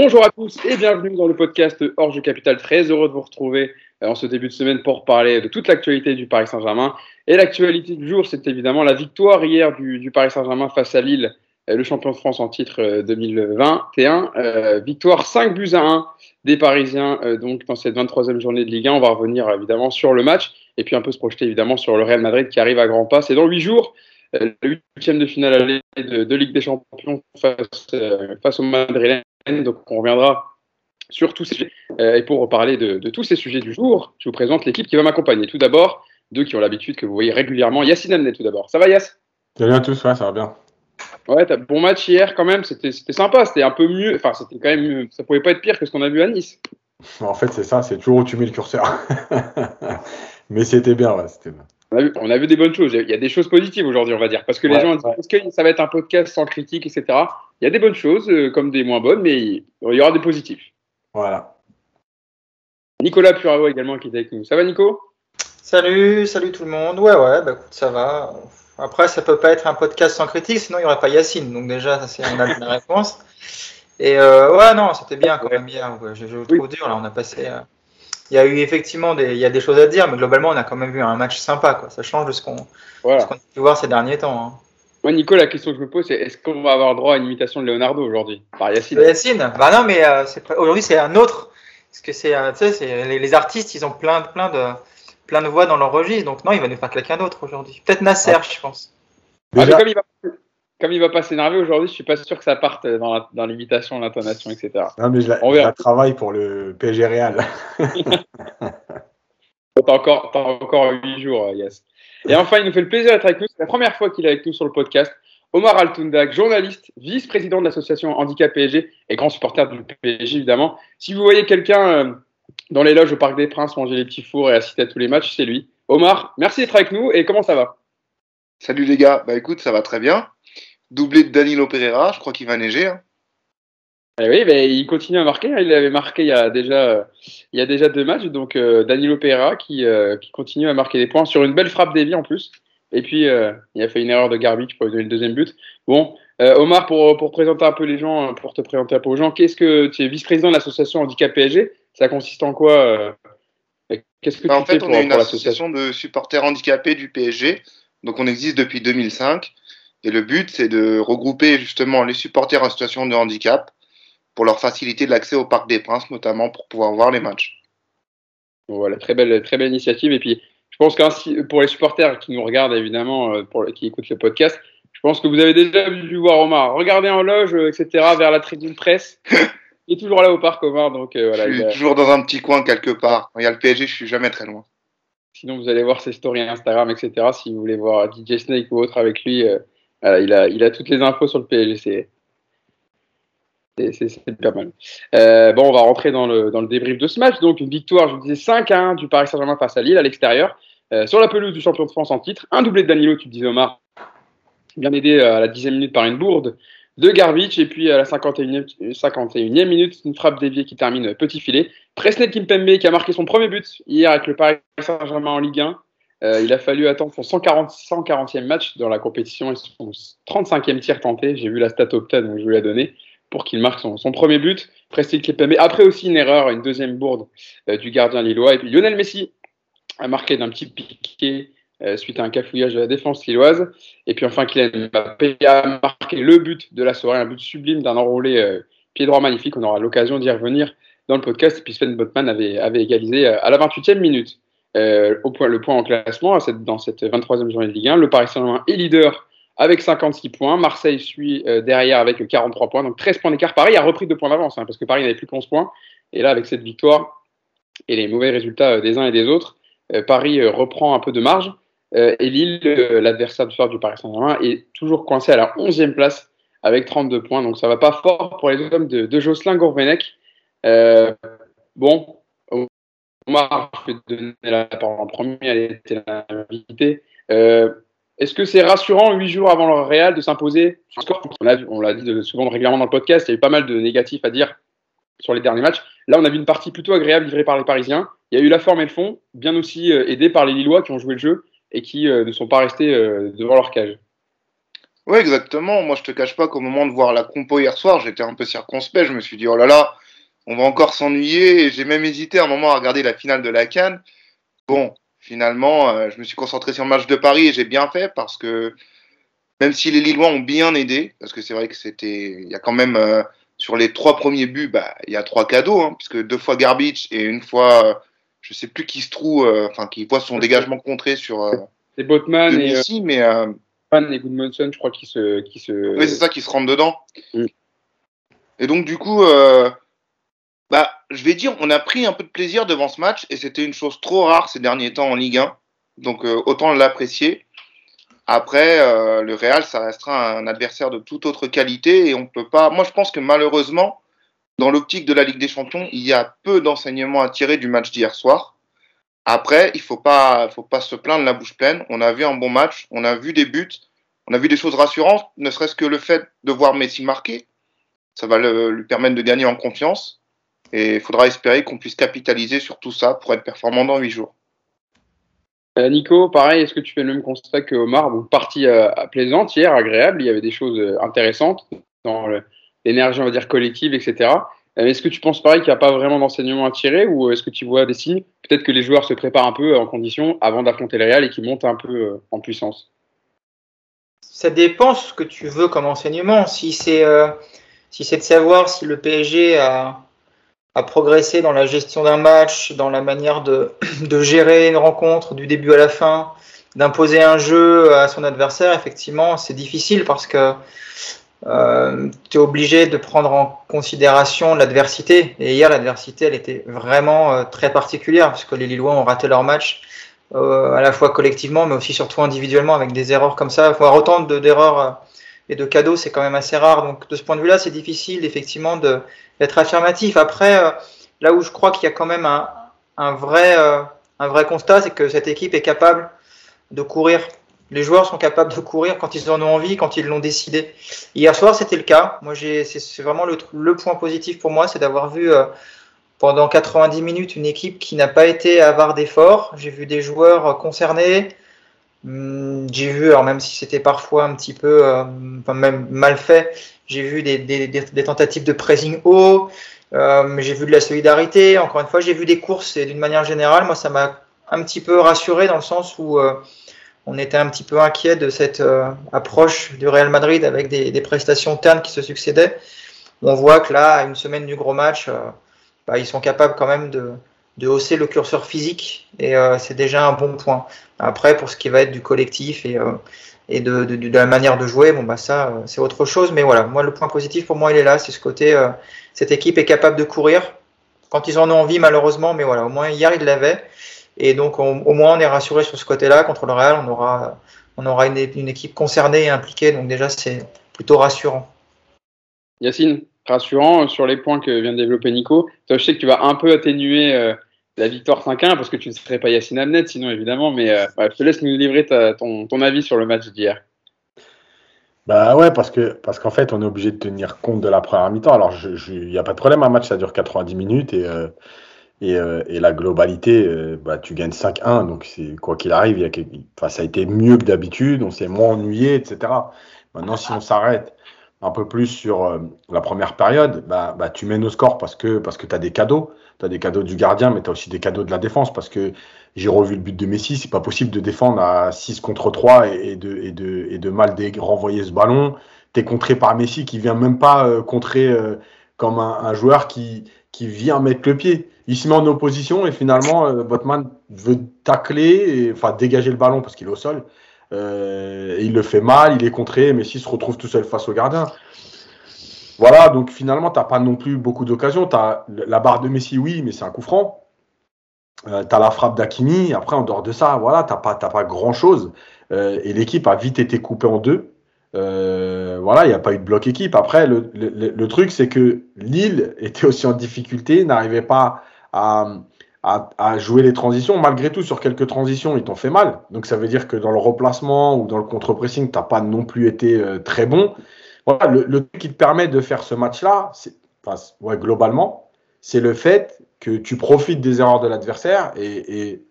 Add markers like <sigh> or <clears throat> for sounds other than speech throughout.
Bonjour à tous et bienvenue dans le podcast Orge Capital. Très heureux de vous retrouver en ce début de semaine pour parler de toute l'actualité du Paris Saint-Germain. Et l'actualité du jour, c'est évidemment la victoire hier du, Paris Saint-Germain face à Lille, le champion de France en titre 2021. Euh, victoire 5 buts à 1 des Parisiens donc dans cette 23e journée de Ligue 1. On va revenir évidemment sur le match et puis un peu se projeter évidemment sur le Real Madrid qui arrive à grands pas. C'est dans 8 jours. Euh, le huitième de finale aller de, Ligue des Champions face, euh, au Donc on reviendra sur tous ces sujets. Euh, et pour reparler de, tous ces sujets du jour, je vous présente l'équipe qui va m'accompagner. Tout d'abord, deux qui ont l'habitude que vous voyez régulièrement. Yacine Amnet tout d'abord. Ça va Yass Salut à tous, ouais, ça va bien. Ouais, bon match hier quand même, c'était sympa, c'était un peu mieux, enfin c'était quand même, ça pouvait pas être pire que ce qu'on a vu à Nice. En fait c'est ça, c'est toujours où tu mets le curseur. <laughs> Mais c'était bien, ouais, c'était bien. On a, vu, des bonnes choses. Il y a des choses positives aujourd'hui, on va dire. Parce que les gens disent est-ce que ça va être un podcast sans critique, etc. Il y a des bonnes choses, euh, comme des moins bonnes, mais il y aura des positifs. Voilà. Nicolas Puravo également qui est avec nous. Ça va, Nico? Salut, salut tout le monde. Ouais, ouais, bah écoute, ça va. Après, ça peut pas être un podcast sans critique, sinon il n'y aurait pas Yacine. Donc, déjà, ça, c'est une réponse. Et euh, ouais, non, c'était bien quand même bien. Je, je trouve dur. Là, on a passé. Euh, il y a eu effectivement des, il y a des choses à dire, mais globalement, on a quand même vu un match sympa. Quoi. Ça change de ce qu'on a pu voir ces derniers temps. Hein. Moi, Nico, la question que je me pose, c'est est-ce qu'on va avoir droit à une imitation de Leonardo aujourd'hui? Par Yacine Yacine Bah non, mais euh, aujourd'hui, c'est un autre. Parce que c'est, euh, tu sais, les, les, artistes, ils ont plein, plein, de, plein de voix dans leur registre. Donc non, il va nous faire quelqu'un d'autre aujourd'hui. Peut-être Nasser, ah. je pense. Ah, comme il va comme il va pas s'énerver aujourd'hui, je suis pas sûr que ça parte dans, dans l'imitation, l'intonation, etc. Non, mais je la, On travaille pour le PSG Real. <laughs> T'as encore, as encore 8 jours, Yes. Et enfin, il nous fait le plaisir d'être avec nous. C'est la première fois qu'il est avec nous sur le podcast. Omar Altundak, journaliste, vice-président de l'association Handicap PSG et grand supporter du PSG, évidemment. Si vous voyez quelqu'un euh, dans les loges au Parc des Princes manger les petits fours et assister à tous les matchs, c'est lui. Omar, merci d'être avec nous et comment ça va? Salut les gars, bah écoute, ça va très bien doublé de Danilo Pereira, je crois qu'il va neiger. Hein. Eh oui, mais il continue à marquer. Hein. Il avait marqué il y a déjà, il y a déjà deux matchs. Donc euh, Danilo Pereira qui, euh, qui, continue à marquer des points sur une belle frappe d'Evi en plus. Et puis euh, il a fait une erreur de Garbage pour lui donner le deuxième but. Bon, Omar, pour, pour présenter un peu les gens, pour te présenter un peu aux gens, qu'est-ce que tu es vice-président de l'association Handicap PSG Ça consiste en quoi Qu'est-ce que bah, tu en fait, on est une association de supporters handicapés du PSG. Donc on existe depuis 2005. Et le but, c'est de regrouper justement les supporters en situation de handicap pour leur faciliter l'accès au Parc des Princes, notamment pour pouvoir voir les matchs. Voilà, très belle, très belle initiative. Et puis, je pense que pour les supporters qui nous regardent, évidemment, euh, pour, qui écoutent le podcast, je pense que vous avez déjà vu voir Omar. Regardez en loge, euh, etc., vers la tribune presse. <laughs> Il est toujours là au parc, Omar. Donc, euh, voilà, je suis toujours dans un petit coin quelque part. il y a le PSG, je suis jamais très loin. Sinon, vous allez voir ses stories Instagram, etc. Si vous voulez voir DJ Snake ou autre avec lui, il, a, il a toutes les infos sur le PSG. C'est pas mal. Euh, bon, on va rentrer dans le, débrief de ce match. Donc, une victoire, je vous disais, 5 1 du Paris Saint-Germain face à Lille à l'extérieur. Euh, sur la pelouse du champion de France en titre. Un doublé de Danilo, tu disais Omar, bien aidé à la 10e minute par une bourde de Garbage. Et puis à la 51e, 51e minute, une frappe déviée qui termine petit filet. Presnel Kimpembe qui a marqué son premier but hier avec le Paris Saint-Germain en Ligue 1. Euh, il a fallu attendre son 140, 140e match dans la compétition et son 35e tir tenté. J'ai vu la stat opta, donc je lui ai donné pour qu'il marque son, premier but. Prestige Kepembe. Après aussi une erreur, une deuxième bourde euh, du gardien lillois. Et puis Lionel Messi a marqué d'un petit piqué euh, suite à un cafouillage de la défense lilloise. Et puis enfin, Kylian Mbappé a marqué le but de la soirée, un but sublime d'un enroulé pied droit magnifique. On aura l'occasion d'y revenir dans le podcast. Et puis Sven Botman avait, avait égalisé à la 28e minute. Euh, au point, le point en classement dans cette 23e journée de Ligue 1. Le Paris Saint-Germain est leader avec 56 points. Marseille suit euh, derrière avec 43 points, donc 13 points d'écart. Paris a repris deux points d'avance, hein, parce que Paris n'avait plus que 11 points. Et là, avec cette victoire et les mauvais résultats euh, des uns et des autres, Paris reprend un peu de marge. et Lille, l'adversaire du soir du Paris Saint-Germain, est toujours coincé à la 11e place avec 32 points. Donc ça va pas fort pour les hommes de, de Jocelyn Gourvenec. bon, Omar, je vais donner la parole en premier, elle était. Euh, Est-ce que c'est rassurant, huit jours avant le Real, de s'imposer On l'a dit souvent régulièrement dans le podcast, il y a eu pas mal de négatifs à dire sur les derniers matchs. Là, on a vu une partie plutôt agréable livrée par les Parisiens. Il y a eu la forme et le fond, bien aussi euh, aidés par les Lillois qui ont joué le jeu et qui euh, ne sont pas restés devant leur cage. Oui, exactement. Moi, je te cache pas qu'au moment de voir la compo hier soir, j'étais un peu circonspect. Je me suis dit, oh là là, on va encore s'ennuyer. J'ai même hésité un moment à regarder la finale de la Cannes. Bon, finalement, euh, je me suis concentré sur le match de Paris et j'ai bien fait parce que même si les Lillois ont bien aidé, parce que c'est vrai que c'était, il y a quand même euh, sur les trois premiers buts, bah, il y a trois cadeaux, hein, puisque deux fois Garbage et une fois, euh, je sais plus qui se trouve, enfin qui voit son dégagement contré sur. c'est Botman et. Ici, mais Pan et Goodmanson, je crois, qui se, qui se. Oui, c'est ça, qui se rentrent dedans. Mm. Et donc, du coup, euh, bah, je vais dire, on a pris un peu de plaisir devant ce match et c'était une chose trop rare ces derniers temps en Ligue 1. Donc, euh, autant l'apprécier. Après, euh, le Real, ça restera un adversaire de toute autre qualité et on peut pas. Moi, je pense que malheureusement, dans l'optique de la Ligue des Champions, il y a peu d'enseignements à tirer du match d'hier soir. Après, il faut pas, faut pas se plaindre la bouche pleine. On a vu un bon match, on a vu des buts, on a vu des choses rassurantes, ne serait-ce que le fait de voir Messi marquer. Ça va lui permettre de gagner en confiance. Et il faudra espérer qu'on puisse capitaliser sur tout ça pour être performant dans huit jours. Euh, Nico, pareil, est-ce que tu fais le même constat que Omar? Bon, partie euh, plaisante hier, agréable, il y avait des choses euh, intéressantes dans l'énergie, on va dire, collective, etc. Euh, est-ce que tu penses pareil qu'il n'y a pas vraiment d'enseignement à tirer ou est-ce que tu vois des signes? Peut-être que les joueurs se préparent un peu en condition avant d'affronter le Real et qu'ils montent un peu euh, en puissance. Ça dépend ce que tu veux comme enseignement. Si c'est euh, si de savoir si le PSG a, a progressé dans la gestion d'un match, dans la manière de, de gérer une rencontre du début à la fin, d'imposer un jeu à son adversaire, effectivement, c'est difficile parce que euh, tu es obligé de prendre en considération l'adversité. Et hier, l'adversité, elle était vraiment euh, très particulière, parce que les Lillois ont raté leur match, euh, à la fois collectivement, mais aussi surtout individuellement, avec des erreurs comme ça. Voir autant d'erreurs et de cadeaux, c'est quand même assez rare. Donc, de ce point de vue-là, c'est difficile, effectivement, d'être affirmatif. Après, euh, là où je crois qu'il y a quand même un, vrai, un vrai constat, c'est que cette équipe est capable de courir les joueurs sont capables de courir quand ils en ont envie, quand ils l'ont décidé. Hier soir, c'était le cas. Moi, c'est vraiment le, point positif pour moi, c'est d'avoir vu euh, pendant 90 minutes une équipe qui n'a pas été avare d'efforts. J'ai vu des joueurs euh, concernés. Hum, j'ai vu, alors même si c'était parfois un petit peu, euh, enfin même mal fait, j'ai vu des, des, des, tentatives de pressing haut. Euh, j'ai vu de la solidarité. Encore une fois, j'ai vu des courses et d'une manière générale, moi, ça m'a un petit peu rassuré dans le sens où on était un petit peu inquiet de cette euh, approche du Real Madrid avec des, prestations ternes qui se succédaient. On voit que là, à une semaine du gros match, euh, bah, ils sont capables quand même de, hausser le curseur physique et euh, c'est déjà un bon point. Après, pour ce qui va être du collectif et, et de, la manière de jouer, bon bah ça c'est autre chose. Mais voilà, moi le point positif pour moi il est là, c'est ce côté, cette équipe est capable de courir quand ils en ont envie malheureusement, mais voilà, au moins hier ils l'avaient. Et donc, au moins, on est rassuré sur ce côté-là. Contre le Real, on aura, on aura une, équipe concernée et impliquée. Donc, déjà, c'est plutôt rassurant. Yacine, rassurant sur les points que vient de développer Nico. Je sais que tu vas un peu atténuer euh, la victoire 5-1 parce que tu ne serais pas Yacine Amnet, sinon, évidemment. Mais euh, je te laisse nous livrer ton, avis sur le match d'hier. Bah ouais, parce que parce qu'en fait, on est obligé de tenir compte de la première mi-temps. Alors, il n'y a pas de problème, un match, ça dure 90 minutes et. Euh, et, euh, et, la globalité, bah, tu gagnes 5-1, donc c'est quoi qu'il arrive, y a ça a été mieux que d'habitude, on s'est moins ennuyé, etc. Maintenant, si on s'arrête un peu plus sur euh, la première période, bah, bah, tu mènes au score parce que, parce que tu as des cadeaux. Tu as des cadeaux du gardien, mais tu as aussi des cadeaux de la défense parce que j'ai revu le but de Messi, c'est pas possible de défendre à 6 contre 3 et, de, et, de, et de mal renvoyer ce ballon. Tu es contré par Messi qui vient même pas contrer comme un, joueur qui, qui vient mettre le pied il se met en opposition et finalement, euh, Botman veut tacler, enfin dégager le ballon parce qu'il est au sol. Euh, il le fait mal, il est contré, Messi se retrouve tout seul face au gardien. Voilà, donc finalement, tu n'as pas non plus beaucoup d'occasions. La barre de Messi, oui, mais c'est un coup franc. Euh, tu as la frappe d'Akimi. Après, en dehors de ça, voilà, tu n'as pas, pas grand-chose. et l'équipe a vite été coupée en deux. voilà, il n'y a pas eu de bloc équipe. Après, le, le truc, c'est que Lille était aussi en difficulté, n'arrivait pas à, à, jouer les transitions. Malgré tout, sur quelques transitions, ils t'ont fait mal. Donc ça veut dire que dans le remplacement ou dans le contre-pressing, tu n'as pas non plus été euh, très bon. Voilà, le, truc qui te permet de faire ce match-là, enfin, ouais, globalement, c'est le fait que tu profites des erreurs de l'adversaire et,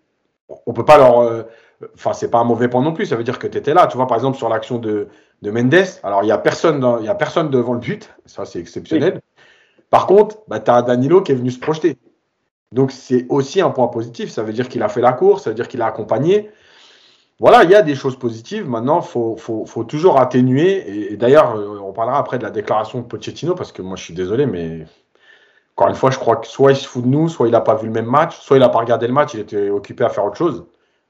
on peut pas leur. Enfin, c'est pas un mauvais point non plus. Ça veut dire que tu étais là. Tu vois, par exemple, sur l'action de, de Mendes, alors il y a personne, il y a personne devant le but. Ça, c'est exceptionnel. Par contre, bah, tu as Danilo qui est venu se projeter. Donc, c'est aussi un point positif. Ça veut dire qu'il a fait la course, ça veut dire qu'il a accompagné. Voilà, il y a des choses positives. Maintenant, il faut, faut, faut, toujours atténuer. Et, d'ailleurs, on parlera après de la déclaration de Pochettino, parce que moi, je suis désolé, mais encore une fois, je crois que soit il se fout de nous, soit il n'a pas vu le même match, soit il n'a pas regardé le match, il était occupé à faire autre chose.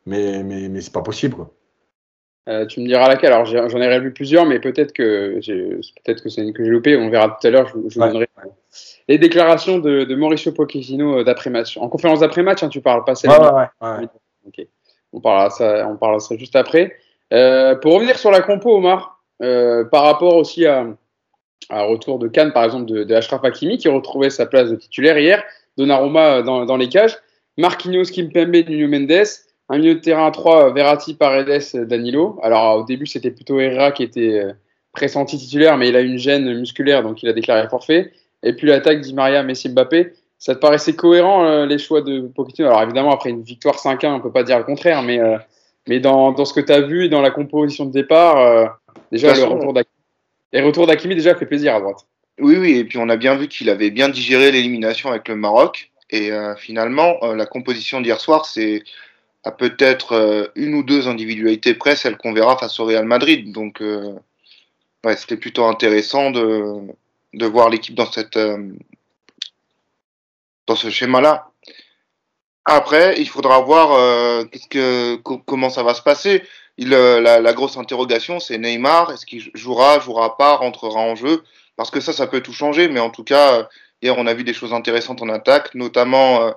Mais, mais, mais c'est pas possible. Euh, tu me diras laquelle. Alors j'en ai revu plusieurs, mais peut-être que peut-être que c'est une que j'ai loupé. On verra tout à l'heure. Je, vous donnerai les déclarations de, Mauricio Pochettino euh, d'après match. En conférence d'après match, hein, tu parles pas celle. Ouais, ouais, On parlera ça. On parlera ça juste après. Euh, pour revenir sur la compo, Omar, par rapport aussi à, un retour de Cannes, par exemple, de, de Ashraf Hakimi, qui retrouvait sa place de titulaire hier, Donnarumma dans, dans les cages, Marquinhos, Kimpembe, Nuno Mendes, un milieu de terrain à 3, Verratti, Paredes, Danilo. Alors au début, c'était plutôt Herrera qui était euh, pressenti titulaire, mais il a une gêne musculaire, donc il a déclaré forfait. Et puis l'attaque Di Maria, Messi, Mbappé. Ça te paraissait cohérent euh, les choix de Pochettino? Alors évidemment, après une victoire 5-1, on peut pas dire le contraire, mais, euh, mais dans, dans, ce que tu as vu et dans la composition de départ, déjà le retour d'Akimi. Et retour d'Akimi déjà fait plaisir à droite. Oui, oui, et puis on a bien vu qu'il avait bien digéré l'élimination avec le Maroc. Et finalement, la composition d'hier soir, c'est à peut-être euh, une ou deux individualités près, celles qu'on verra face au Real Madrid. Donc, euh, ouais, c'était plutôt intéressant de, de voir l'équipe dans, cette, euh, dans ce schéma-là. Après, il faudra voir qu'est-ce que, comment ça va se passer. Il, la, grosse interrogation, c'est Neymar. Est-ce qu'il jouera, jouera pas, rentrera en jeu? Parce que ça, ça peut tout changer. Mais en tout cas, hier, on a vu des choses intéressantes en attaque, notamment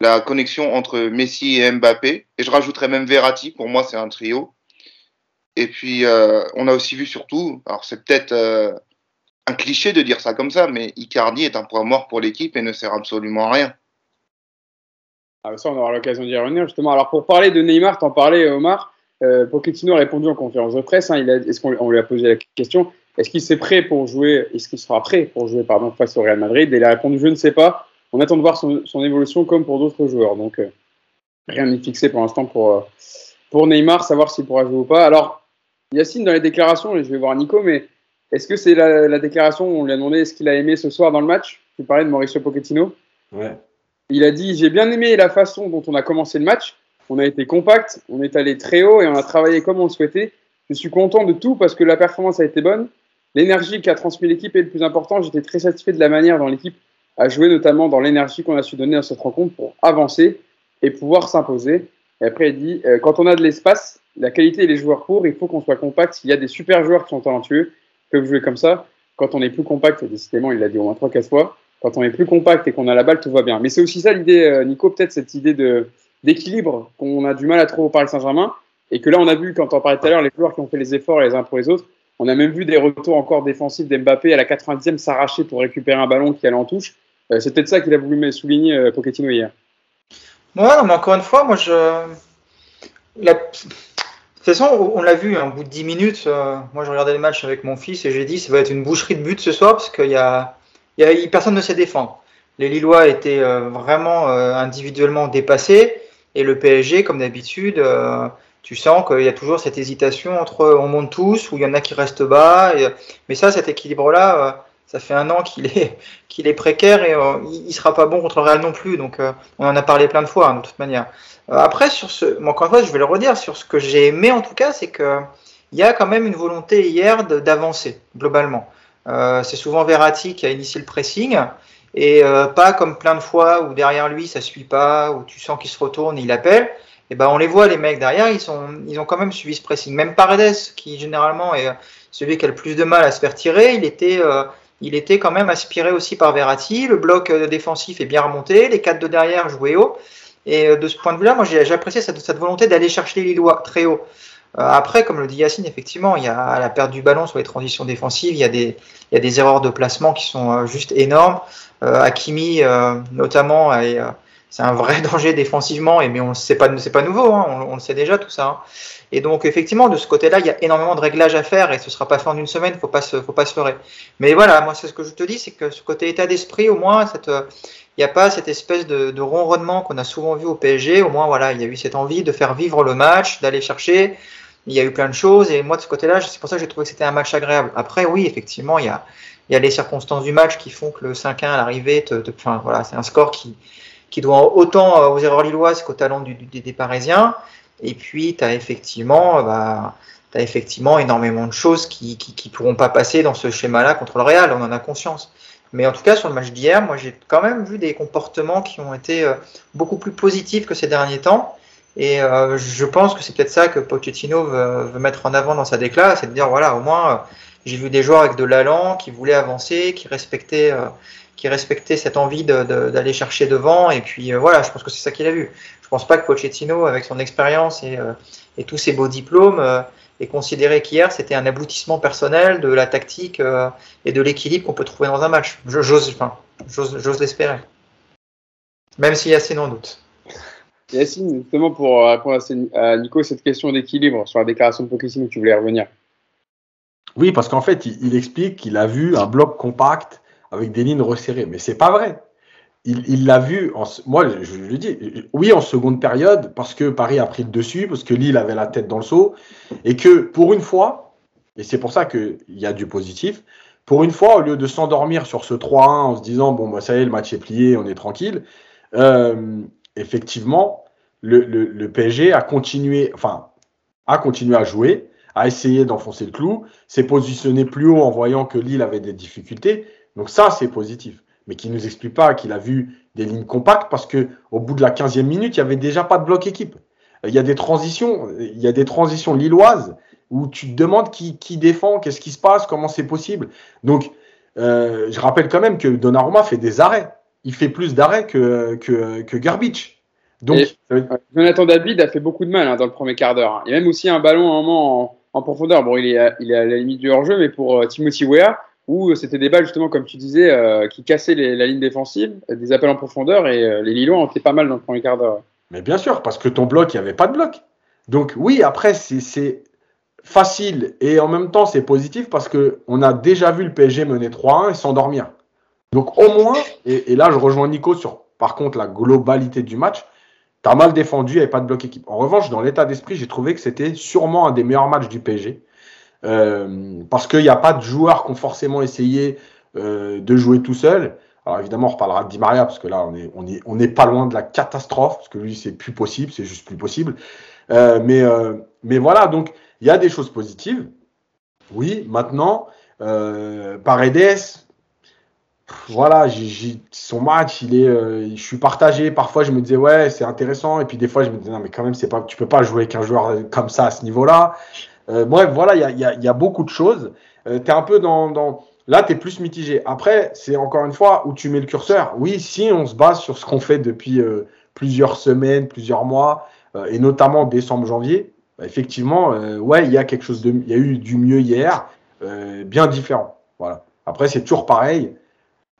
la connexion entre Messi et Mbappé. Et je rajouterais même Verratti, pour moi c'est un trio. Et puis euh, on a aussi vu surtout, alors c'est peut-être euh, un cliché de dire ça comme ça, mais Icardi est un point mort pour l'équipe et ne sert absolument à rien. Ah, ça, on aura l'occasion d'y revenir justement. Alors pour parler de Neymar, t'en parlais Omar, euh, Pochettino a répondu en conférence de presse. Hein, est-ce qu'on lui a posé la question Est-ce qu'il s'est prêt pour jouer Est-ce qu'il sera prêt pour jouer pardon face au Real Madrid? Et il a répondu je ne sais pas on attend de voir son, évolution comme pour d'autres joueurs. Donc, euh, rien n'est fixé pour l'instant pour, euh, pour Neymar, savoir s'il pourra jouer ou pas. Alors, Yacine, dans les déclarations, et je vais voir Nico, mais est-ce que c'est la, déclaration où on lui a demandé ce qu'il a aimé ce soir dans le match? Tu parlais de Mauricio Pochettino Ouais. Il a dit J'ai bien aimé la façon dont on a commencé le match. On a été compact, on est allé très haut et on a travaillé comme on le souhaitait. Je suis content de tout parce que la performance a été bonne. L'énergie qu'a transmis l'équipe est le plus important. J'étais très satisfait de la manière dont l'équipe à jouer notamment dans l'énergie qu'on a su donner à cette rencontre pour avancer et pouvoir s'imposer. Et après, il dit euh, quand on a de l'espace, la qualité et les joueurs pour, il faut qu'on soit compact. Il y a des super joueurs qui sont talentueux, peuvent jouer comme ça. Quand on est plus compact, décidément, il l'a dit au moins 3-4 fois, quand on est plus compact et qu'on a la balle, tout va bien. Mais c'est aussi ça l'idée, euh, Nico, peut-être cette idée d'équilibre qu'on a du mal à trouver au Paris Saint-Germain. Et que là, on a vu, quand on parlait tout à l'heure, les joueurs qui ont fait les efforts les uns pour les autres. On a même vu des retours encore défensifs d'Mbappé à la 90e s'arracher pour récupérer un ballon qui allait en touche. Euh, c'est peut-être ça qu'il a voulu souligner euh, Pochettino hier. Ouais, mais encore une fois, moi je. La... Toute façon, on l'a vu, hein, bout de 10 minutes, euh, moi je regardais le match avec mon fils et j'ai dit ça va être une boucherie de buts ce soir parce qu'il y a, y a, personne ne sait défendre. Les Lillois étaient vraiment individuellement dépassés et le PSG, comme d'habitude, tu sens qu'il y a toujours cette hésitation entre on monte tous ou il y en a qui restent bas. mais ça, cet équilibre-là, ça fait un an qu'il est, <laughs> qu'il est précaire et euh, il, ne sera pas bon contre le Real non plus. Donc, euh, on en a parlé plein de fois, hein, de toute manière. Euh, après, sur ce, encore une fois, je vais le redire, sur ce que j'ai aimé en tout cas, c'est que il y a quand même une volonté hier d'avancer globalement. c'est souvent Verratti qui a initié le pressing et pas comme plein de fois où derrière lui ça suit pas, où tu sens qu'il se retourne et il appelle. Et ben on les voit les mecs derrière, ils sont, ils ont quand même suivi ce pressing. Même Paredes, qui généralement est celui qui a le plus de mal à se faire tirer, il était il était quand même aspiré aussi par Verratti. Le bloc euh, défensif est bien remonté, les quatre de derrière jouaient haut. Et euh, de ce point de vue-là, moi j'ai apprécié cette, volonté d'aller chercher les Lillois très haut. Euh, après, comme le dit Yacine, effectivement, il y a la perte du ballon sur les transitions défensives, il y a des, erreurs de placement qui sont juste énormes. Hakimi, notamment, c'est un vrai <laughs> danger défensivement, et mais on c'est pas, pas nouveau, hein, on, on, le sait déjà tout ça. Hein. Et donc, effectivement, de ce côté-là, il y a énormément de réglages à faire et ce ne sera pas fait en une semaine, il ne faut pas se, faut pas se leurrer. Mais voilà, moi, c'est ce que je te dis, c'est que ce côté état d'esprit, au moins, cette, il n'y a pas cette espèce de, ronronnement qu'on a souvent vu au PSG. Au moins, voilà, il y a eu cette envie de faire vivre le match, d'aller chercher. Il y a eu plein de choses. Et moi, de ce côté-là, c'est pour ça que j'ai trouvé que c'était un match agréable. Après, oui, effectivement, il y a, il y a les circonstances du match qui font que le 5-1 à l'arrivée, enfin, voilà, c'est un score qui, qui doit autant aux erreurs lilloises qu'au talent du, des Parisiens. Et puis, tu as effectivement, bah, effectivement énormément de choses qui ne pourront pas passer dans ce schéma-là contre le Real, on en a conscience. Mais en tout cas, sur le match d'hier, moi j'ai quand même vu des comportements qui ont été euh, beaucoup plus positifs que ces derniers temps. Et euh, je pense que c'est peut-être ça que Pochettino veut, mettre en avant dans sa déclaration, c'est de dire voilà, au moins euh, j'ai vu des joueurs avec de l'allant, qui voulaient avancer, qui respectaient, qui respectaient cette envie d'aller chercher devant. Et puis voilà, je pense que c'est ça qu'il a vu. Je pense pas que Pochettino, avec son expérience et, et tous ses beaux diplômes, et considérer qu'hier c'était un aboutissement personnel de la tactique euh, et de l'équilibre qu'on peut trouver dans un match. J'ose enfin, l'espérer. Même si Yacine en doute. Yacine, justement pour répondre à Nico cette question d'équilibre sur la déclaration de Pochettino, tu voulais revenir. Oui, parce qu'en fait, il, il explique qu'il a vu un bloc compact avec des lignes resserrées. Mais c'est pas vrai il l'a vu, moi je, le dis, oui en seconde période, parce que Paris a pris le dessus, parce que Lille avait la tête dans le seau, et que pour une fois, et c'est pour ça qu'il y a du positif, pour une fois, au lieu de s'endormir sur ce 3-1 en se disant, bon, bah, ça y est, le match est plié, on est tranquille, euh, effectivement, le, le, PSG a continué, enfin, a continué à jouer, a essayé d'enfoncer le clou, s'est positionné plus haut en voyant que Lille avait des difficultés, donc ça, c'est positif mais qui ne nous explique pas qu'il a vu des lignes compactes parce que au bout de la 15e minute, il n'y avait déjà pas de bloc équipe. Il y a des transitions, il y a des transitions lilloises où tu te demandes qui, qui défend, qu'est-ce qui se passe, comment c'est possible. Donc, euh, je rappelle quand même que Donnarumma fait des arrêts. Il fait plus d'arrêts que, que, que Garbage. Donc, Jonathan David a fait beaucoup de mal hein, dans le premier quart d'heure. Il y a même aussi un ballon un moment en, profondeur. Bon, il est, à, il est à la limite du hors-jeu, mais pour euh, Timothy Weah, où c'était des balles, justement, comme tu disais, euh, qui cassaient la ligne défensive, des appels en profondeur, et euh, les Lillois ont été pas mal dans le premier quart d'heure. Mais bien sûr, parce que ton bloc, il n'y avait pas de bloc. Donc oui, après, c'est facile, et en même temps, c'est positif, parce qu'on a déjà vu le PSG mener 3-1 et s'endormir. Donc au moins, et, là, je rejoins Nico sur, par contre, la globalité du match, tu as mal défendu, il n'y avait pas de bloc équipe. En revanche, dans l'état d'esprit, j'ai trouvé que c'était sûrement un des meilleurs matchs du PSG. Euh, parce qu'il n'y a pas de joueurs qui ont forcément essayé euh, de jouer tout seul. Alors évidemment, on reparlera de Di Maria parce que là, on est, on est, on n'est pas loin de la catastrophe parce que lui, c'est plus possible, c'est juste plus possible. Euh, mais, voilà, donc il y a des choses positives. Oui, maintenant, euh, Paredes, voilà, son match, je suis partagé. Parfois, je me disais ouais, c'est intéressant, et puis des fois, je me disais non, mais quand même, c'est pas, tu peux pas jouer qu'un joueur comme ça à ce niveau-là. Euh, bref, voilà, il y a, y a, beaucoup de choses. Euh, un peu dans, dans... Là, tu es plus mitigé. Après, c'est encore une fois où tu mets le curseur. Oui, si on se base sur ce qu'on fait depuis euh, plusieurs semaines, plusieurs mois, et notamment décembre, janvier, bah, effectivement, ouais, il y a quelque chose de, il y a eu du mieux hier, bien différent. Voilà. Après, c'est toujours pareil.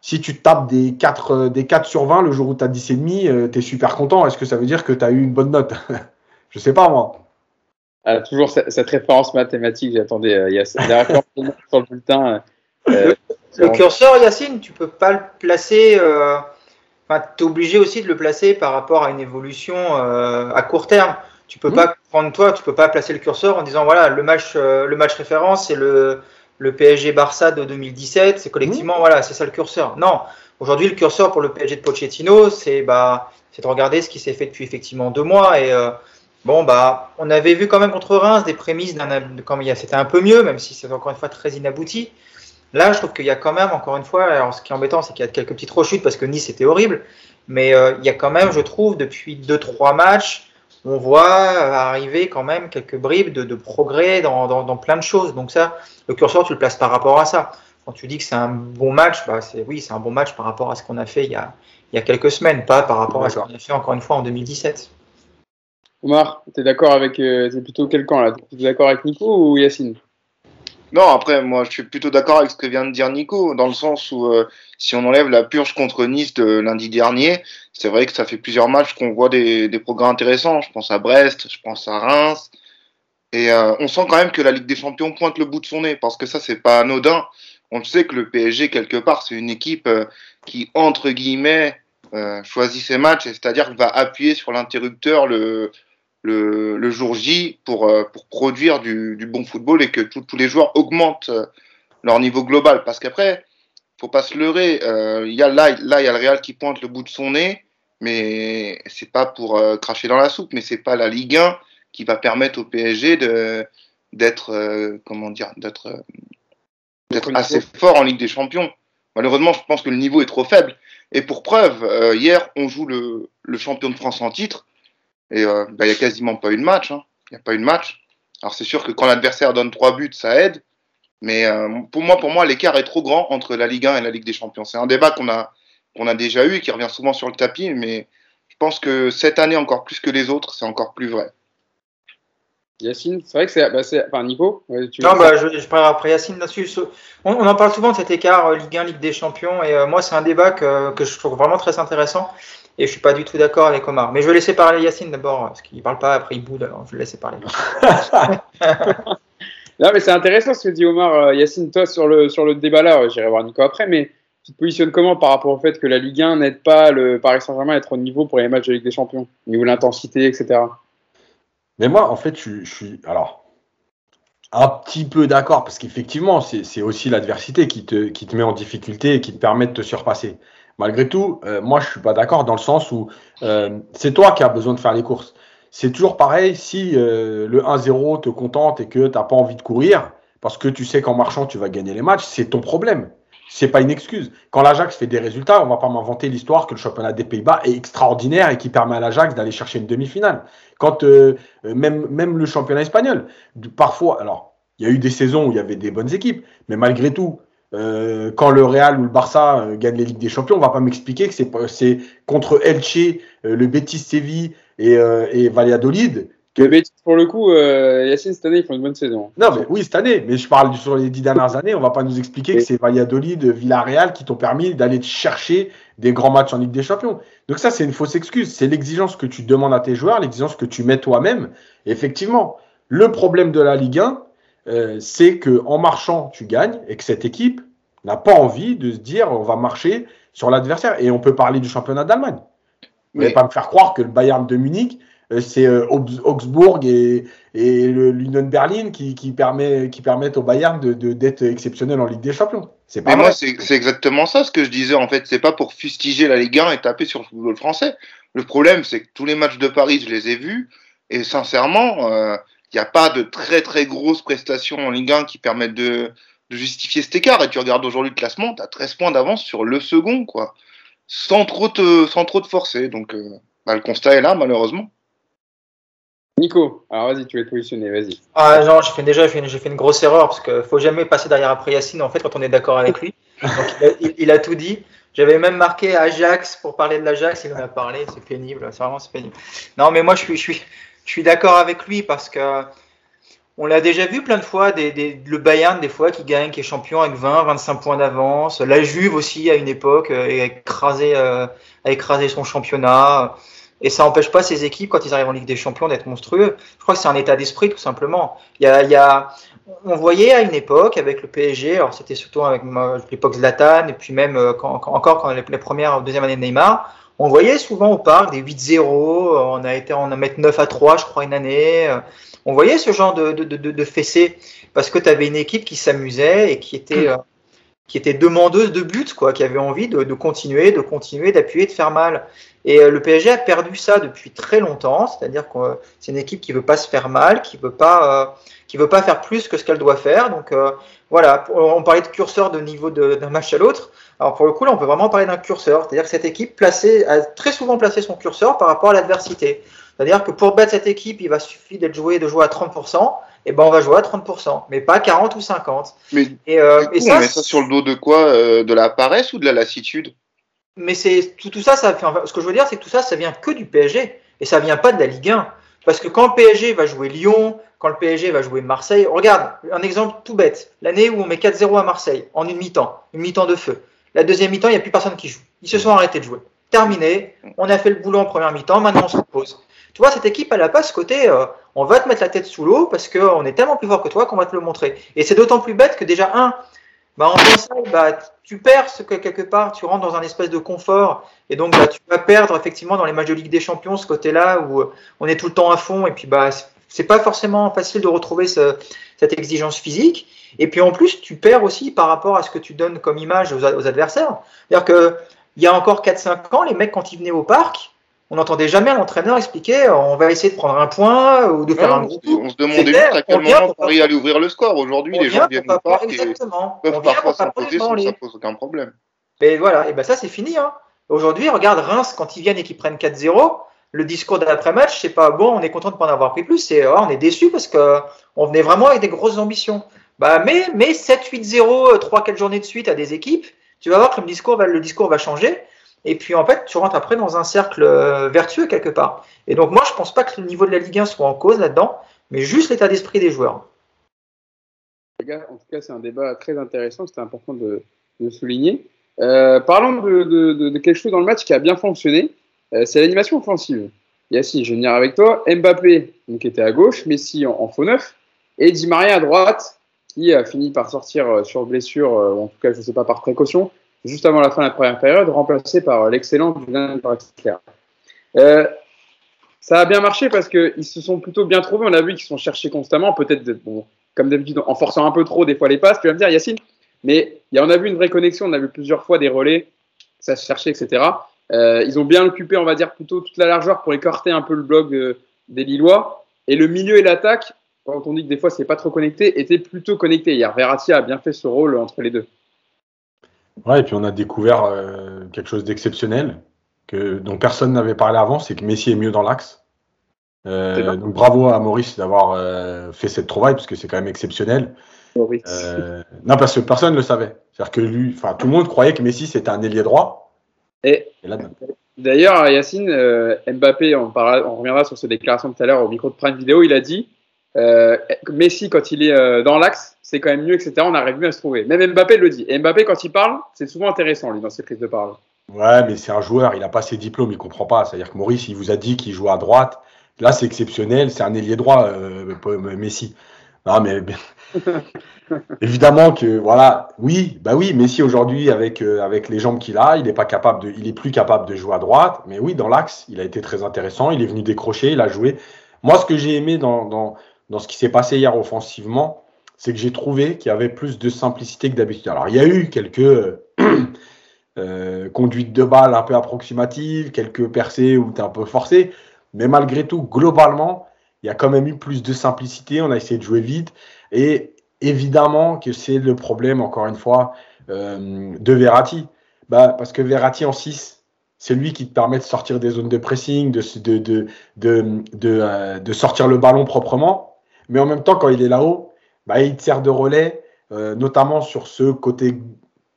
Si tu tapes des 4, des 4 sur 20 le jour où tu as 10,5, tu es super content. Est-ce que ça veut dire que tu as eu une bonne note? <laughs> Je sais pas, moi. Ah, toujours cette, référence mathématique, j'attendais. Euh, il y a sur le bulletin. Euh, le, curseur, Yacine, tu peux pas le placer. Euh, tu es obligé aussi de le placer par rapport à une évolution à court terme. Tu peux mmh. pas prendre toi, tu peux pas placer le curseur en disant voilà le match, le match référence, c'est le, le PSG Barça de 2017, c'est collectivement mmh. voilà, c'est ça le curseur. Non, aujourd'hui le curseur pour le PSG de Pochettino, c'est bah, c'est de regarder ce qui s'est fait depuis effectivement deux mois et Bon, bah, on avait vu quand même contre Reims des prémices d'un. C'était un peu mieux, même si c'est encore une fois très inabouti. Là, je trouve qu'il y a quand même, encore une fois, alors ce qui est embêtant, c'est qu'il y a quelques petites rechutes parce que Nice était horrible. Mais euh, il y a quand même, je trouve, depuis 2-3 matchs, on voit arriver quand même quelques bribes de, progrès dans, dans, plein de choses. Donc, ça, le curseur, tu le places par rapport à ça. Quand tu dis que c'est un bon match, bah, oui, c'est un bon match par rapport à ce qu'on a fait il y a, il y a quelques semaines, pas par rapport à ce qu'on a fait encore une fois en 2017. Omar, tu es d'accord avec. Euh, c'est plutôt quel camp là? Tu es d'accord avec Nico ou Yacine? Non, après, moi je suis plutôt d'accord avec ce que vient de dire Nico, dans le sens où euh, si on enlève la purge contre Nice de lundi dernier, c'est vrai que ça fait plusieurs matchs qu'on voit des, des, progrès intéressants. Je pense à Brest, je pense à Reims. Et euh, on sent quand même que la Ligue des Champions pointe le bout de son nez, parce que ça, c'est pas anodin. On sait que le PSG, quelque part, c'est une équipe qui, entre guillemets, choisit ses matchs, c'est-à-dire va appuyer sur l'interrupteur le, le, jour J pour, pour produire du, bon football et que tous les joueurs augmentent leur niveau global. Parce qu'après, faut pas se leurrer. Euh, y a, là, là, il y a le Real qui pointe le bout de son nez, mais c'est pas pour euh, cracher dans la soupe, mais c'est pas la Ligue 1 qui va permettre au PSG de d'être euh, comment dire d'être euh, d'être assez fort en Ligue des Champions. Malheureusement, je pense que le niveau est trop faible. Et pour preuve, hier, on joue le, le, champion de France en titre, et bah, il n'y a quasiment pas eu de match. Hein. Il n'y a pas eu match. Alors c'est sûr que quand l'adversaire donne trois buts, ça aide. Mais euh, pour moi, pour moi, l'écart est trop grand entre la Ligue 1 et la Ligue des Champions. C'est un débat qu'on a, qu'on a déjà eu et qui revient souvent sur le tapis, mais je pense que cette année, encore plus que les autres, c'est encore plus vrai. Yacine, c'est vrai que c'est. Bah enfin, Nico tu Non, bah, je, je parle après Yacine là-dessus. On, en parle souvent de cet écart euh, Ligue 1, Ligue des Champions, et euh, moi, c'est un débat que, que, je trouve vraiment très intéressant, et je suis pas du tout d'accord avec Omar. Mais je vais laisser parler Yacine d'abord, parce qu'il parle pas, après il boude, alors je vais laisser parler. <laughs> Non, mais c'est intéressant ce que dit Omar. Euh, Yacine, toi, sur le, sur le débat là, j'irai voir Nico après, mais tu te positionnes comment par rapport au fait que la Ligue 1 n'aide pas le Paris Saint-Germain à être au niveau pour les matchs de Ligue des Champions, au niveau de l'intensité, etc. Mais moi, en fait, je, suis. Alors, un petit peu d'accord, parce qu'effectivement, c'est aussi l'adversité qui te, met en difficulté et qui te permet de te surpasser. Malgré tout, euh, moi, je suis pas d'accord dans le sens où euh, c'est toi qui as besoin de faire les courses c'est toujours pareil. Si euh, le 1-0 te contente et que tu n'as pas envie de courir, parce que tu sais qu'en marchant, tu vas gagner les matchs, c'est ton problème. C'est pas une excuse. Quand l'Ajax fait des résultats, on va pas m'inventer l'histoire que le championnat des Pays-Bas est extraordinaire et qui permet à l'Ajax d'aller chercher une demi-finale. Quand euh, euh, même, même le championnat espagnol, parfois, alors il y a eu des saisons où il y avait des bonnes équipes, mais malgré tout, quand le Real ou le Barça gagnent les Ligues des Champions, on va pas m'expliquer que c'est contre Elche, le Betis Séville, et, euh, et Valladolid. Que... pour le coup, euh, Yacine, cette année, ils font une bonne saison. Non, mais oui, cette année. Mais je parle sur les dix dernières années. On va pas nous expliquer que c'est Valladolid, Villarreal qui t'ont permis d'aller chercher des grands matchs en Ligue des Champions. Donc ça, c'est une fausse excuse. C'est l'exigence que tu demandes à tes joueurs, l'exigence que tu mets toi-même. Effectivement, le problème de la Ligue 1, euh, c'est que en marchant, tu gagnes et que cette équipe n'a pas envie de se dire on va marcher sur l'adversaire. Et on peut parler du championnat d'Allemagne. Vous n'allez pas me faire croire que le Bayern de Munich, c'est euh, Augsbourg et, et l'Union Berlin qui, qui, permet, qui permettent au Bayern d'être de, d'être exceptionnel en Ligue des Champions. C'est pas moi, c'est exactement ça ce que je disais. En fait, c'est pas pour fustiger la Ligue 1 et taper sur le football français. Le problème, c'est que tous les matchs de Paris, je les ai vus. Et sincèrement, il euh, n'y a pas de très très grosses prestations en Ligue 1 qui permettent de, de justifier cet écart. Et tu regardes aujourd'hui le classement, tu as 13 points d'avance sur le second. quoi sans trop te, sans trop te forcer. Donc, euh, bah, le constat est là, malheureusement. Nico, alors vas-y, tu vas te positionner, vas-y. Ah non, j'ai fait déjà, j'ai fait, une grosse erreur parce qu'il faut jamais passer derrière après Yacine en fait quand on est d'accord avec lui. il, a, tout dit. J'avais même marqué Ajax pour parler de l'Ajax, il en a parlé, c'est pénible, c'est vraiment pénible. Non, mais moi je suis, je suis, je suis d'accord avec lui parce que on l'a déjà vu plein de fois, le Bayern des fois qui gagne, qui est champion avec 20, 25 points d'avance. La Juve aussi à une époque euh, a écrasé, euh, a écrasé son championnat. Et ça n'empêche pas ces équipes, quand ils arrivent en Ligue des Champions, d'être monstrueux. Je crois que c'est un état d'esprit, tout simplement. Il y a, il y a, on voyait à une époque, avec le PSG, alors c'était surtout avec l'époque Zlatan, et puis même euh, quand, encore quand les, les premières, deuxième année de Neymar, on voyait souvent au parc des 8-0, on a été en mettre 9 à 3, je crois, une année. On voyait ce genre de, de, de, de fessée parce que tu avais une équipe qui s'amusait et qui était, euh, qui était demandeuse de but, quoi, qui avait envie de, continuer, de continuer, d'appuyer, de faire mal. Et euh, le PSG a perdu ça depuis très longtemps, c'est-à-dire que euh, c'est une équipe qui veut pas se faire mal, qui veut pas, qui veut pas faire plus que ce qu'elle doit faire. Donc voilà, on parlait de curseur de niveau d'un match à l'autre. Alors pour le coup, là, on peut vraiment parler d'un curseur, c'est-à-dire que cette équipe placée, a très souvent placé son curseur par rapport à l'adversité. C'est-à-dire que pour battre cette équipe, il va suffire d'être joué, de jouer à 30%, et ben on va jouer à 30%, mais pas 40 ou 50. Mais, et, euh, et ça, on met ça sur le dos de quoi euh, De la paresse ou de la lassitude? Mais c'est tout, tout, ça, ça ce que je veux dire, c'est que tout ça, ça vient que du PSG, et ça vient pas de la Ligue 1. Parce que quand le PSG va jouer Lyon, quand le PSG va jouer Marseille, regarde, un exemple tout bête, l'année où on met 4-0 à Marseille, en une mi-temps, une mi-temps de feu. La deuxième mi-temps, il n'y a plus personne qui joue. Ils se sont arrêtés de jouer. Terminé, on a fait le boulot en première mi-temps, maintenant on se repose. Tu vois, cette équipe, elle n'a pas ce côté, euh, on va te mettre la tête sous l'eau parce qu'on est tellement plus fort que toi qu'on va te le montrer. Et c'est d'autant plus bête que déjà, un, bah, en faisant bah, tu perds ce que quelque part, tu rentres dans un espèce de confort. Et donc, bah, tu vas perdre effectivement dans les matchs de Ligue des Champions ce côté-là où on est tout le temps à fond. Et puis, bah, c'est pas forcément facile de retrouver ce, cette exigence physique. Et puis, en plus, tu perds aussi par rapport à ce que tu donnes comme image aux, aux adversaires. C'est-à-dire que, il y a encore 4-5 ans, les mecs, quand ils venaient au parc, on n'entendait jamais l'entraîneur expliquer on va essayer de prendre un point ou de faire un groupe. On se demandait juste à quel moment Paris allait ouvrir le score. Aujourd'hui, les gens viennent au parc et peuvent parfois s'imposer sans ça pose aucun problème. Et voilà, et ben ça c'est fini. Hein. Aujourd'hui, regarde Reims quand ils viennent et qu'ils prennent 4-0, le discours d'après-match, c'est pas bon, on est content de pas en avoir pris plus, c'est oh, on est déçu parce que on venait vraiment avec des grosses ambitions. Bah mais mais 7-8-0 3-4 journées de suite à des équipes, tu vas voir que le discours va, le discours va changer. Et puis en fait, tu rentres après dans un cercle euh, vertueux quelque part. Et donc moi, je pense pas que le niveau de la Ligue 1 soit en cause là-dedans, mais juste l'état d'esprit des joueurs. En tout cas, c'est un débat très intéressant, c'était important de, de souligner. Euh, parlons de, quelque chose dans le match qui a bien fonctionné, euh, c'est l'animation offensive. Yassi, je vais venir avec toi. Mbappé, donc, était à gauche, Messi en, en, faux neuf, et Di Maria à droite, qui a fini par sortir sur blessure, ou en tout cas, je ne sais pas, par précaution, juste avant la fin de la première période, remplacé par l'excellent Julien Draxler. Euh, ça a bien marché parce qu'ils se sont plutôt bien trouvés. On a vu qu'ils sont cherchés constamment, peut-être, bon, comme d'habitude, en forçant un peu trop des fois les passes. Tu vas me dire, Yacine, mais on a vu une vraie connexion. On a vu plusieurs fois des relais, ça se cherchait, etc. Euh, ils ont bien occupé, on va dire, plutôt toute la largeur pour écarter un peu le bloc euh, des Lillois. Et le milieu et l'attaque, quand on dit que des fois c'est pas trop connecté, étaient plutôt connectés. Hier, Verratti a bien fait ce rôle entre les deux. Ouais, et puis on a découvert euh, quelque chose d'exceptionnel que dont personne n'avait parlé avant, c'est que Messi est mieux dans l'axe. Euh, donc bravo à Maurice d'avoir euh, fait cette trouvaille parce que c'est quand même exceptionnel. Non, parce que personne ne le savait. C'est-à-dire que lui, enfin tout le monde croyait que Messi c'était un ailier droit. Et, d'ailleurs, Yacine, Mbappé, on, on reviendra sur ses déclarations tout à l'heure au micro de Prime Vidéo, il a dit euh, Messi, quand il est euh, dans l'axe, c'est quand même mieux, etc. On arrive mieux à se trouver. Même Mbappé le dit. Et Mbappé, quand il parle, c'est souvent intéressant, lui, dans ses prises de parole. Ouais, mais c'est un joueur, il n'a pas ses diplômes, il comprend pas. C'est-à-dire que Maurice, il vous a dit qu'il joue à droite. Là, c'est exceptionnel, c'est un ailier droit, euh, Messi. Non, mais <laughs> évidemment que voilà, oui, bah oui, Messi aujourd'hui avec avec les jambes qu'il a, il n'est pas capable de, il est plus capable de jouer à droite. Mais oui, dans l'axe, il a été très intéressant. Il est venu décrocher, il a joué. Moi, ce que j'ai aimé dans, dans dans ce qui s'est passé hier offensivement, c'est que j'ai trouvé qu'il y avait plus de simplicité que d'habitude. Alors, il y a eu quelques euh, euh, conduites de balles un peu approximatives, quelques percées où tu es un peu forcé, mais malgré tout, globalement, il y a quand même eu plus de simplicité. On a essayé de jouer vite. Et évidemment que c'est le problème, encore une fois, euh, de Verratti. Bah, parce que Verratti en 6, c'est lui qui te permet de sortir des zones de pressing, de, de, de, de, de sortir le ballon proprement. Mais en même temps, quand il est là-haut, bah, il sert de relais, euh, notamment sur ce côté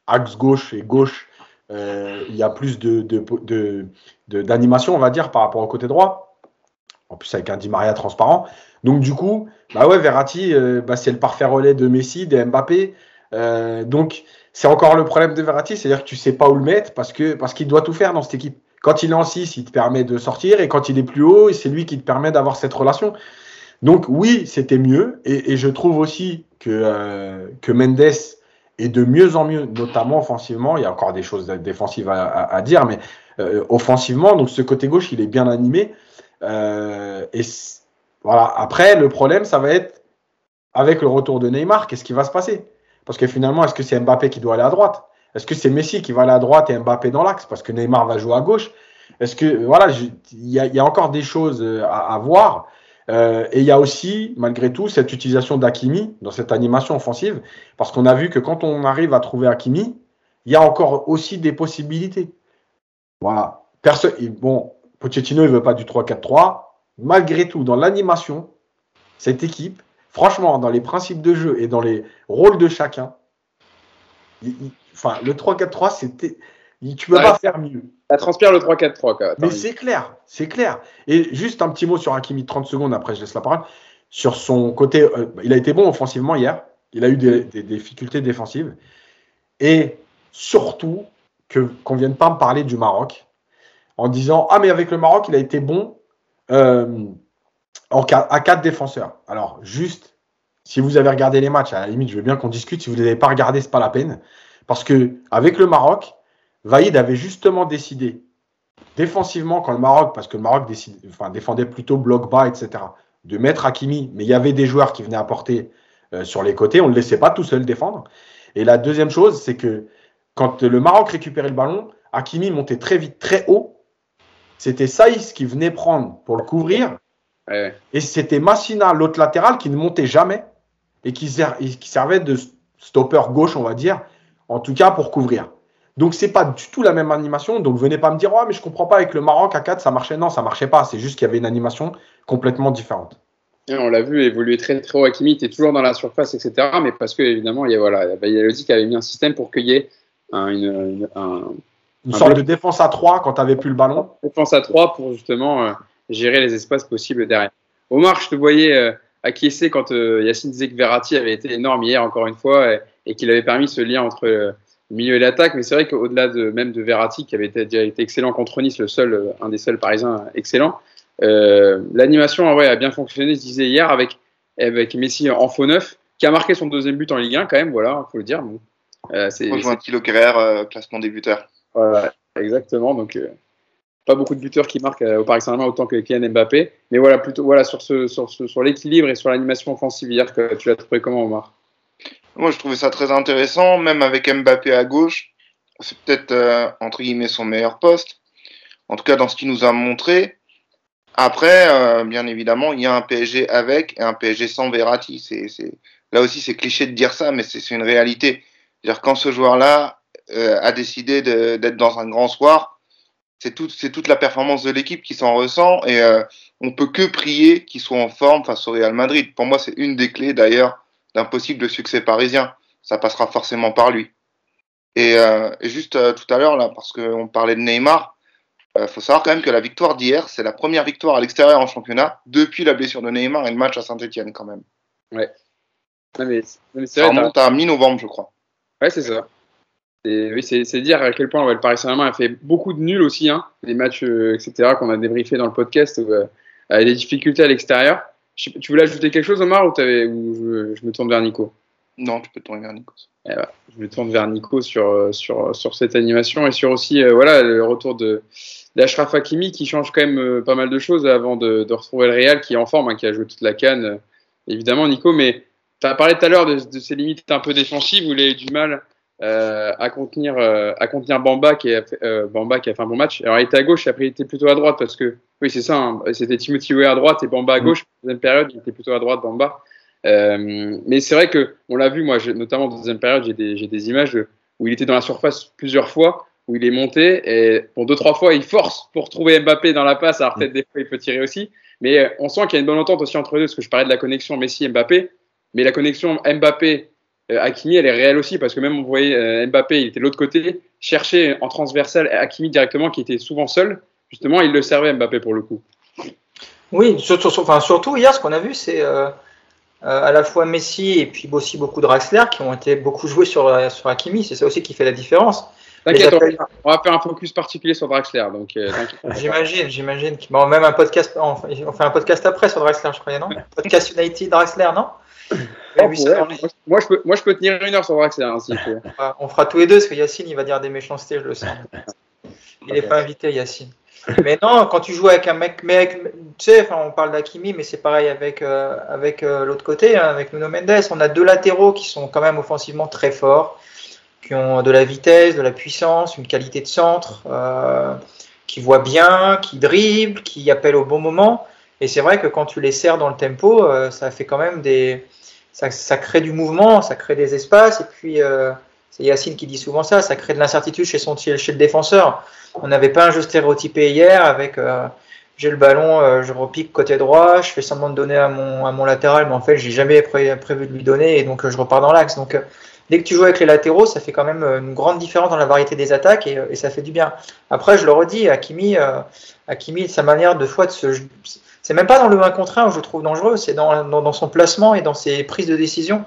axe gauche et gauche. Euh, il y a plus d'animation, de, on va dire, par rapport au côté droit. En plus, avec un Di Maria transparent. Donc, du coup, bah ouais, Verratti, euh, bah, c'est le parfait relais de Messi, de Mbappé. donc, c'est encore le problème de Verratti, c'est-à-dire que tu sais pas où le mettre parce parce qu'il doit tout faire dans cette équipe. Quand il est en 6, il te permet de sortir et quand il est plus haut, c'est lui qui te permet d'avoir cette relation. Donc oui, c'était mieux. Et, je trouve aussi que, euh, que Mendes est de mieux en mieux, notamment offensivement. Il y a encore des choses défensives à, dire, mais euh, offensivement, donc ce côté gauche, il est bien animé. Euh, et voilà. Après, le problème, ça va être avec le retour de Neymar, qu'est-ce qui va se passer? Parce que finalement, est-ce que c'est Mbappé qui doit aller à droite? Est-ce que c'est Messi qui va aller à droite et Mbappé dans l'axe? Parce que Neymar va jouer à gauche. Est-ce que voilà, il y, a encore des choses à voir. Euh, et il y a aussi, malgré tout, cette utilisation d'Akimi dans cette animation offensive, parce qu'on a vu que quand on arrive à trouver Akimi, il y a encore aussi des possibilités. Voilà. Personne, bon, Pochettino, il veut pas du 3-4-3. Malgré tout, dans l'animation, cette équipe, franchement, dans les principes de jeu et dans les rôles de chacun, enfin, le 3-4-3, c'était tu peux pas faire mieux. Ça transpire le 3-4-3. Mais c'est clair, c'est clair. Et juste un petit mot sur Hakimi, 30 secondes, après je laisse la parole. Sur son côté, euh, il a été bon offensivement hier. Il a eu des, difficultés défensives. Et surtout, que qu'on vienne pas me parler du Maroc en disant Ah, mais avec le Maroc, il a été bon euh, en, à quatre défenseurs. Alors, juste, si vous avez regardé les matchs, à la limite, je veux bien qu'on discute. Si vous ne les avez pas regardés, ce n'est pas la peine. Parce que avec le Maroc, Vaïd avait justement décidé défensivement quand le Maroc, parce que le Maroc défendait plutôt bloc bas, etc., de mettre Hakimi, mais il y avait des joueurs qui venaient apporter euh, sur les côtés, on ne le laissait pas tout seul défendre. Et la deuxième chose, c'est que quand le Maroc récupérait le ballon, Hakimi montait très vite, très haut. C'était Saïs qui venait prendre pour le couvrir. Et c'était Massina, l'autre latéral, qui ne montait jamais et qui, qui servait de stopper gauche, on va dire, en tout cas pour couvrir. Donc c'est pas du tout la même animation. Donc venez pas me dire, oh, mais je comprends pas avec le Maroc à 4, ça marchait. Non, ça marchait pas. C'est juste qu'il y avait une animation complètement différente. on l'a vu évoluer très très haut. Hakimi était toujours dans la surface, etc. Mais parce que évidemment, il y a voilà, il qui avait mis un système pour qu'il y ait une, sorte de défense à 3 quand tu n'avais plus le ballon. Défense à 3 pour justement euh, gérer les espaces possibles derrière. Omar, je te voyais euh, acquiescer quand euh, Yacine disait que Verratti avait été énorme hier encore une fois et, et qu'il avait permis ce lien entre milieu et l'attaque. Mais c'est vrai qu'au-delà de, même de Verratti, qui avait été, déjà été excellent contre Nice, le seul, euh, un des seuls parisiens excellents, euh, l'animation ouais, a bien fonctionné, je disais hier, avec, avec Messi en faux neuf, qui a marqué son deuxième but en Ligue 1 quand même, voilà, il faut le dire. Bon, euh, c'est, Rejoint Thilo euh, classement des buteurs. Voilà, exactement. Donc, euh, pas beaucoup de buteurs qui marquent au Paris Saint-Germain autant que Kylian Mbappé. Mais voilà, plutôt voilà, sur, ce, sur, ce, sur l'équilibre et sur l'animation offensive hier, que tu l'as trouvé comment, Omar? Moi, je trouvais ça très intéressant, même avec Mbappé à gauche. C'est peut-être, euh, entre guillemets, son meilleur poste. En tout cas, dans ce qu'il nous a montré. Après, euh, bien évidemment, il y a un PSG avec et un PSG sans Verratti. C'est, Là aussi, c'est cliché de dire ça, mais c'est, une réalité. quand ce joueur-là euh, a décidé d'être dans un grand soir, c'est toute la performance de l'équipe qui s'en ressent et on peut que prier qu'il soit en forme face au Real Madrid. Pour moi, c'est une des clés d'ailleurs d'un possible succès parisien. Ça passera forcément par lui. Et, euh, juste euh, tout à l'heure, là, parce qu'on parlait de Neymar, il euh, faut savoir quand même que la victoire d'hier, c'est la première victoire à l'extérieur en championnat depuis la blessure de Neymar et le match à Saint-Etienne quand même. Ouais. mais, ça remonte à mi-novembre, je crois. Ouais, c'est ça. Oui, c'est dire à quel point le Paris Saint-Germain a fait beaucoup de nuls aussi, hein, les matchs, etc., qu'on a débriefé dans le podcast, où, des difficultés à l'extérieur. Tu voulais ajouter quelque chose, Omar, ou, je, me tourne vers Nico? Non, tu peux tourner vers Nico. Eh ben, je me tourne vers Nico sur, sur, sur cette animation et sur aussi euh, voilà, le retour de d'Ashraf Hakimi qui change quand même euh, pas mal de choses avant de, de, retrouver le Real qui est en forme, hein, qui a joué toute la canne, euh, évidemment, Nico. Mais tu as parlé tout à l'heure de, de, ses limites un peu défensives où il a eu du mal euh, à contenir euh, à contenir Bamba qui a fait, euh, Bamba qui a fait un bon match. Alors il était à gauche, après il était plutôt à droite parce que oui c'est ça, hein, c'était Timothy Way à droite et Bamba à gauche. Deuxième période, il était plutôt à droite Bamba. mais c'est vrai que on l'a vu moi, notamment en deuxième période, j'ai des, des images où il était dans la surface plusieurs fois, où il est monté et bon deux trois fois il force pour trouver Mbappé dans la passe. Alors peut-être des fois il peut tirer aussi, mais on sent qu'il y a une bonne entente aussi entre eux parce que je parlais de la connexion Messi Mbappé, mais la connexion Mbappé euh, Hakimi, elle est réelle aussi, parce que même on voyait euh, Mbappé, il était de l'autre côté, chercher en transversal Hakimi directement, qui était souvent seul. Justement, il le servait Mbappé pour le coup. Oui, surtout, enfin, surtout hier, ce qu'on a vu, c'est euh, à la fois Messi et puis aussi beaucoup de Draxler qui ont été beaucoup joués sur, sur Hakimi. C'est ça aussi qui fait la différence. T'inquiète, on va faire un focus particulier sur Draxler. Donc, <laughs> j'imagine, j'imagine. Bon, même un podcast, on fait un podcast après sur Draxler, je croyais, non? <laughs> Podcast United Draxler, non? Moi, je peux, moi, je peux tenir une heure sur Draxler. Hein, on fera tous les deux, parce que Yacine, il va dire des méchancetés, je le sens. Il n'est pas invité, Yacine. Mais non, quand tu joues avec un mec, mais tu sais, enfin, on parle d'Akimi, mais c'est pareil avec, euh, avec euh, l'autre côté, hein, avec Nuno Mendes. On a deux latéraux qui sont quand même offensivement très forts, qui ont de la vitesse, de la puissance, une qualité de centre, euh, qui voient bien, qui dribblent, qui appellent au bon moment. Et c'est vrai que quand tu les serres dans le tempo, ça fait quand même des, ça, crée du mouvement, ça crée des espaces, et puis euh, c'est Yacine qui dit souvent ça, ça crée de l'incertitude chez, son, chez le défenseur. On n'avait pas un jeu stéréotypé hier avec euh, j'ai le ballon, euh, je repique côté droit, je fais semblant de donner à mon, à mon latéral, mais en fait j'ai jamais prévu de lui donner et donc je repars dans l'axe. Donc dès que tu joues avec les latéraux, ça fait quand même une grande différence dans la variété des attaques et, et ça fait du bien. Après, je le redis, Hakimi, Hakimi sa manière de fois de se c'est même pas dans le 1 contre 1 où je trouve dangereux, c'est dans, dans, son placement et dans ses prises de décision.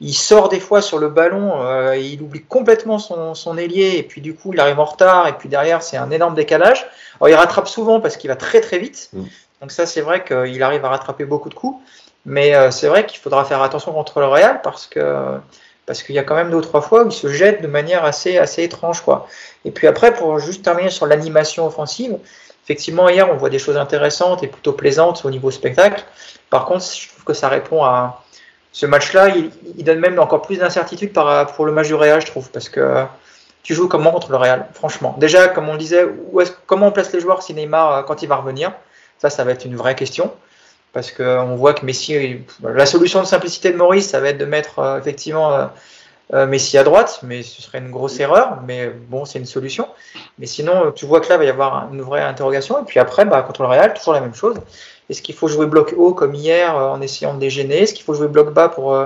Il sort des fois sur le ballon, euh, il oublie complètement son, son, ailier et puis du coup il arrive en retard et puis derrière c'est un énorme décalage. Alors il rattrape souvent parce qu'il va très très vite. Mm. Donc ça, c'est vrai qu'il arrive à rattraper beaucoup de coups. Mais euh, c'est vrai qu'il faudra faire attention contre le Real parce que parce qu'il y a quand même deux ou trois fois où il se jette de manière assez assez étrange quoi. Et puis après pour juste terminer sur l'animation offensive, effectivement hier on voit des choses intéressantes et plutôt plaisantes au niveau spectacle. Par contre, je trouve que ça répond à ce match-là, il, donne même encore plus d'incertitude pour le match du Real, je trouve, parce que tu joues comment contre le Real, franchement? Déjà, comme on le disait, comment on place les joueurs si Neymar euh, quand il va revenir? Ça, ça va être une vraie question parce qu'on voit que Messi, la solution de simplicité de Maurice, ça va être de mettre euh, effectivement euh, euh, Messi à droite, mais ce serait une grosse erreur, mais bon, c'est une solution. Mais sinon, tu vois que là, il va y avoir une vraie interrogation. Et puis après, bah, contre le Real, toujours la même chose. Est-ce qu'il faut jouer bloc haut comme hier en essayant de dégainer? Est-ce qu'il faut jouer bloc bas pour,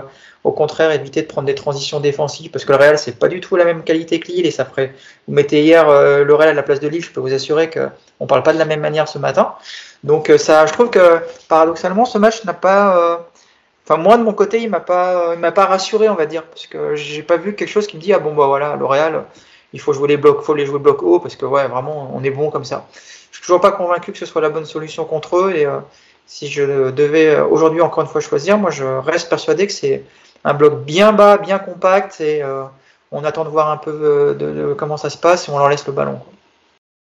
au contraire, éviter de prendre des transitions défensives? Parce que le Real, c'est pas du tout la même qualité que Lille. Et ça ferait. Vous mettez hier le Real à la place de Lille, je peux vous assurer qu'on parle pas de la même manière ce matin. Donc euh, ça, je trouve que paradoxalement, ce match n'a pas, euh, enfin moi de mon côté, il m'a pas, il m'a pas rassuré, on va dire, parce que j'ai pas vu quelque chose qui me dit ah bon bah voilà, L'Oréal, il faut jouer les blocs, faut les jouer bloc haut parce que ouais vraiment on est bon comme ça. Je suis toujours pas convaincu que ce soit la bonne solution contre eux et euh, si je devais aujourd'hui encore une fois choisir, moi je reste persuadé que c'est un bloc bien bas, bien compact et on attend de voir un peu comment ça se passe et on leur laisse le ballon.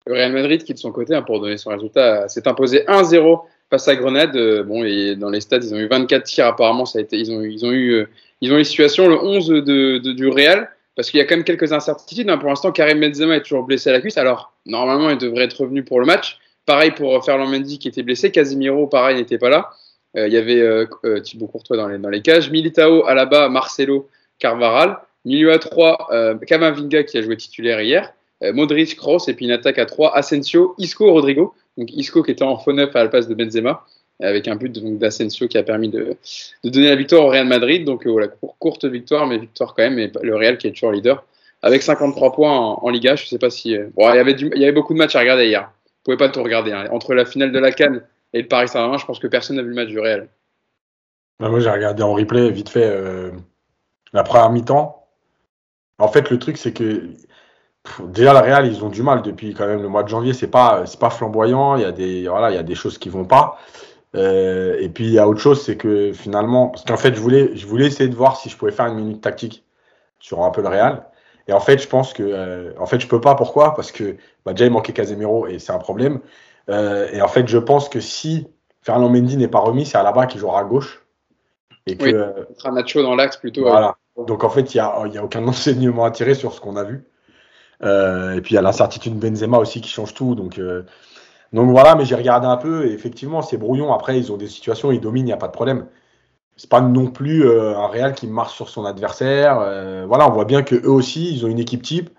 Le Real Madrid, qui de son côté, hein, pour donner son résultat, s'est imposé 1-0 face à Grenade. Euh, bon, et dans les stades, ils ont eu 24 tirs. Apparemment, ça a été, ils ont, ils ont eu, euh, ils ont eu situation le 11 de, de, du Real, parce qu'il y a quand même quelques incertitudes. Hein. Pour l'instant, Karim Benzema est toujours blessé à la cuisse. Alors, normalement, il devrait être revenu pour le match. Pareil pour Ferland Mendy qui était blessé. Casimiro, pareil, n'était pas là. Euh, il y avait euh, Thibaut Courtois dans les, dans les cages. Militao, Alaba, Marcelo, Carvaral. Milieu à 3, euh, Kamavinga qui a joué titulaire hier. Euh, Modric, Kroos, et puis une attaque à 3, Asensio, Isco, Rodrigo. Donc Isco qui était en faux neuf à la place de Benzema, avec un but d'Asensio qui a permis de, donner la victoire au Real Madrid. Donc euh, voilà, courte victoire, mais victoire quand même. Et le Real qui est toujours leader, avec 53 points en, Liga. Je sais pas si. Euh, bon, il, y avait il y beaucoup de matchs à regarder hier. Vous pouvez pas tout regarder. Hein. Entre la finale de la Cannes et le Paris Saint-Germain, je pense que personne n'a vu le match du Real. Bah, moi, j'ai regardé en replay vite fait la première mi-temps. En fait, le truc, c'est que déjà, la Real, ils ont du mal depuis quand même le mois de janvier. C'est pas, c'est pas flamboyant. Il y a des, voilà, il y a des choses qui vont pas. Euh, et puis il y a autre chose, c'est que finalement, parce qu'en fait, je voulais, je voulais essayer de voir si je pouvais faire une minute tactique sur un peu le Real. Et en fait, je pense que, euh, en fait, je peux pas. Pourquoi? Parce que bah, déjà il manquait Casemiro et c'est un problème. Euh, et en fait, je pense que si Fernand Mendy n'est pas remis, c'est à la bas qui jouera à gauche. Et que, oui, Nacho dans l'axe plutôt. Voilà. Donc en fait, il n'y a, y a aucun <laughs> enseignement à tirer sur ce qu'on a vu. Euh, et puis il y a l'incertitude Benzema aussi qui change tout. Donc, euh, donc voilà, mais j'ai regardé un peu et effectivement c'est brouillon. Après ils ont des situations, ils dominent, il n'y a pas de problème. C'est pas non plus euh, un Real qui marche sur son adversaire. voilà, on voit bien que eux aussi ils ont une équipe type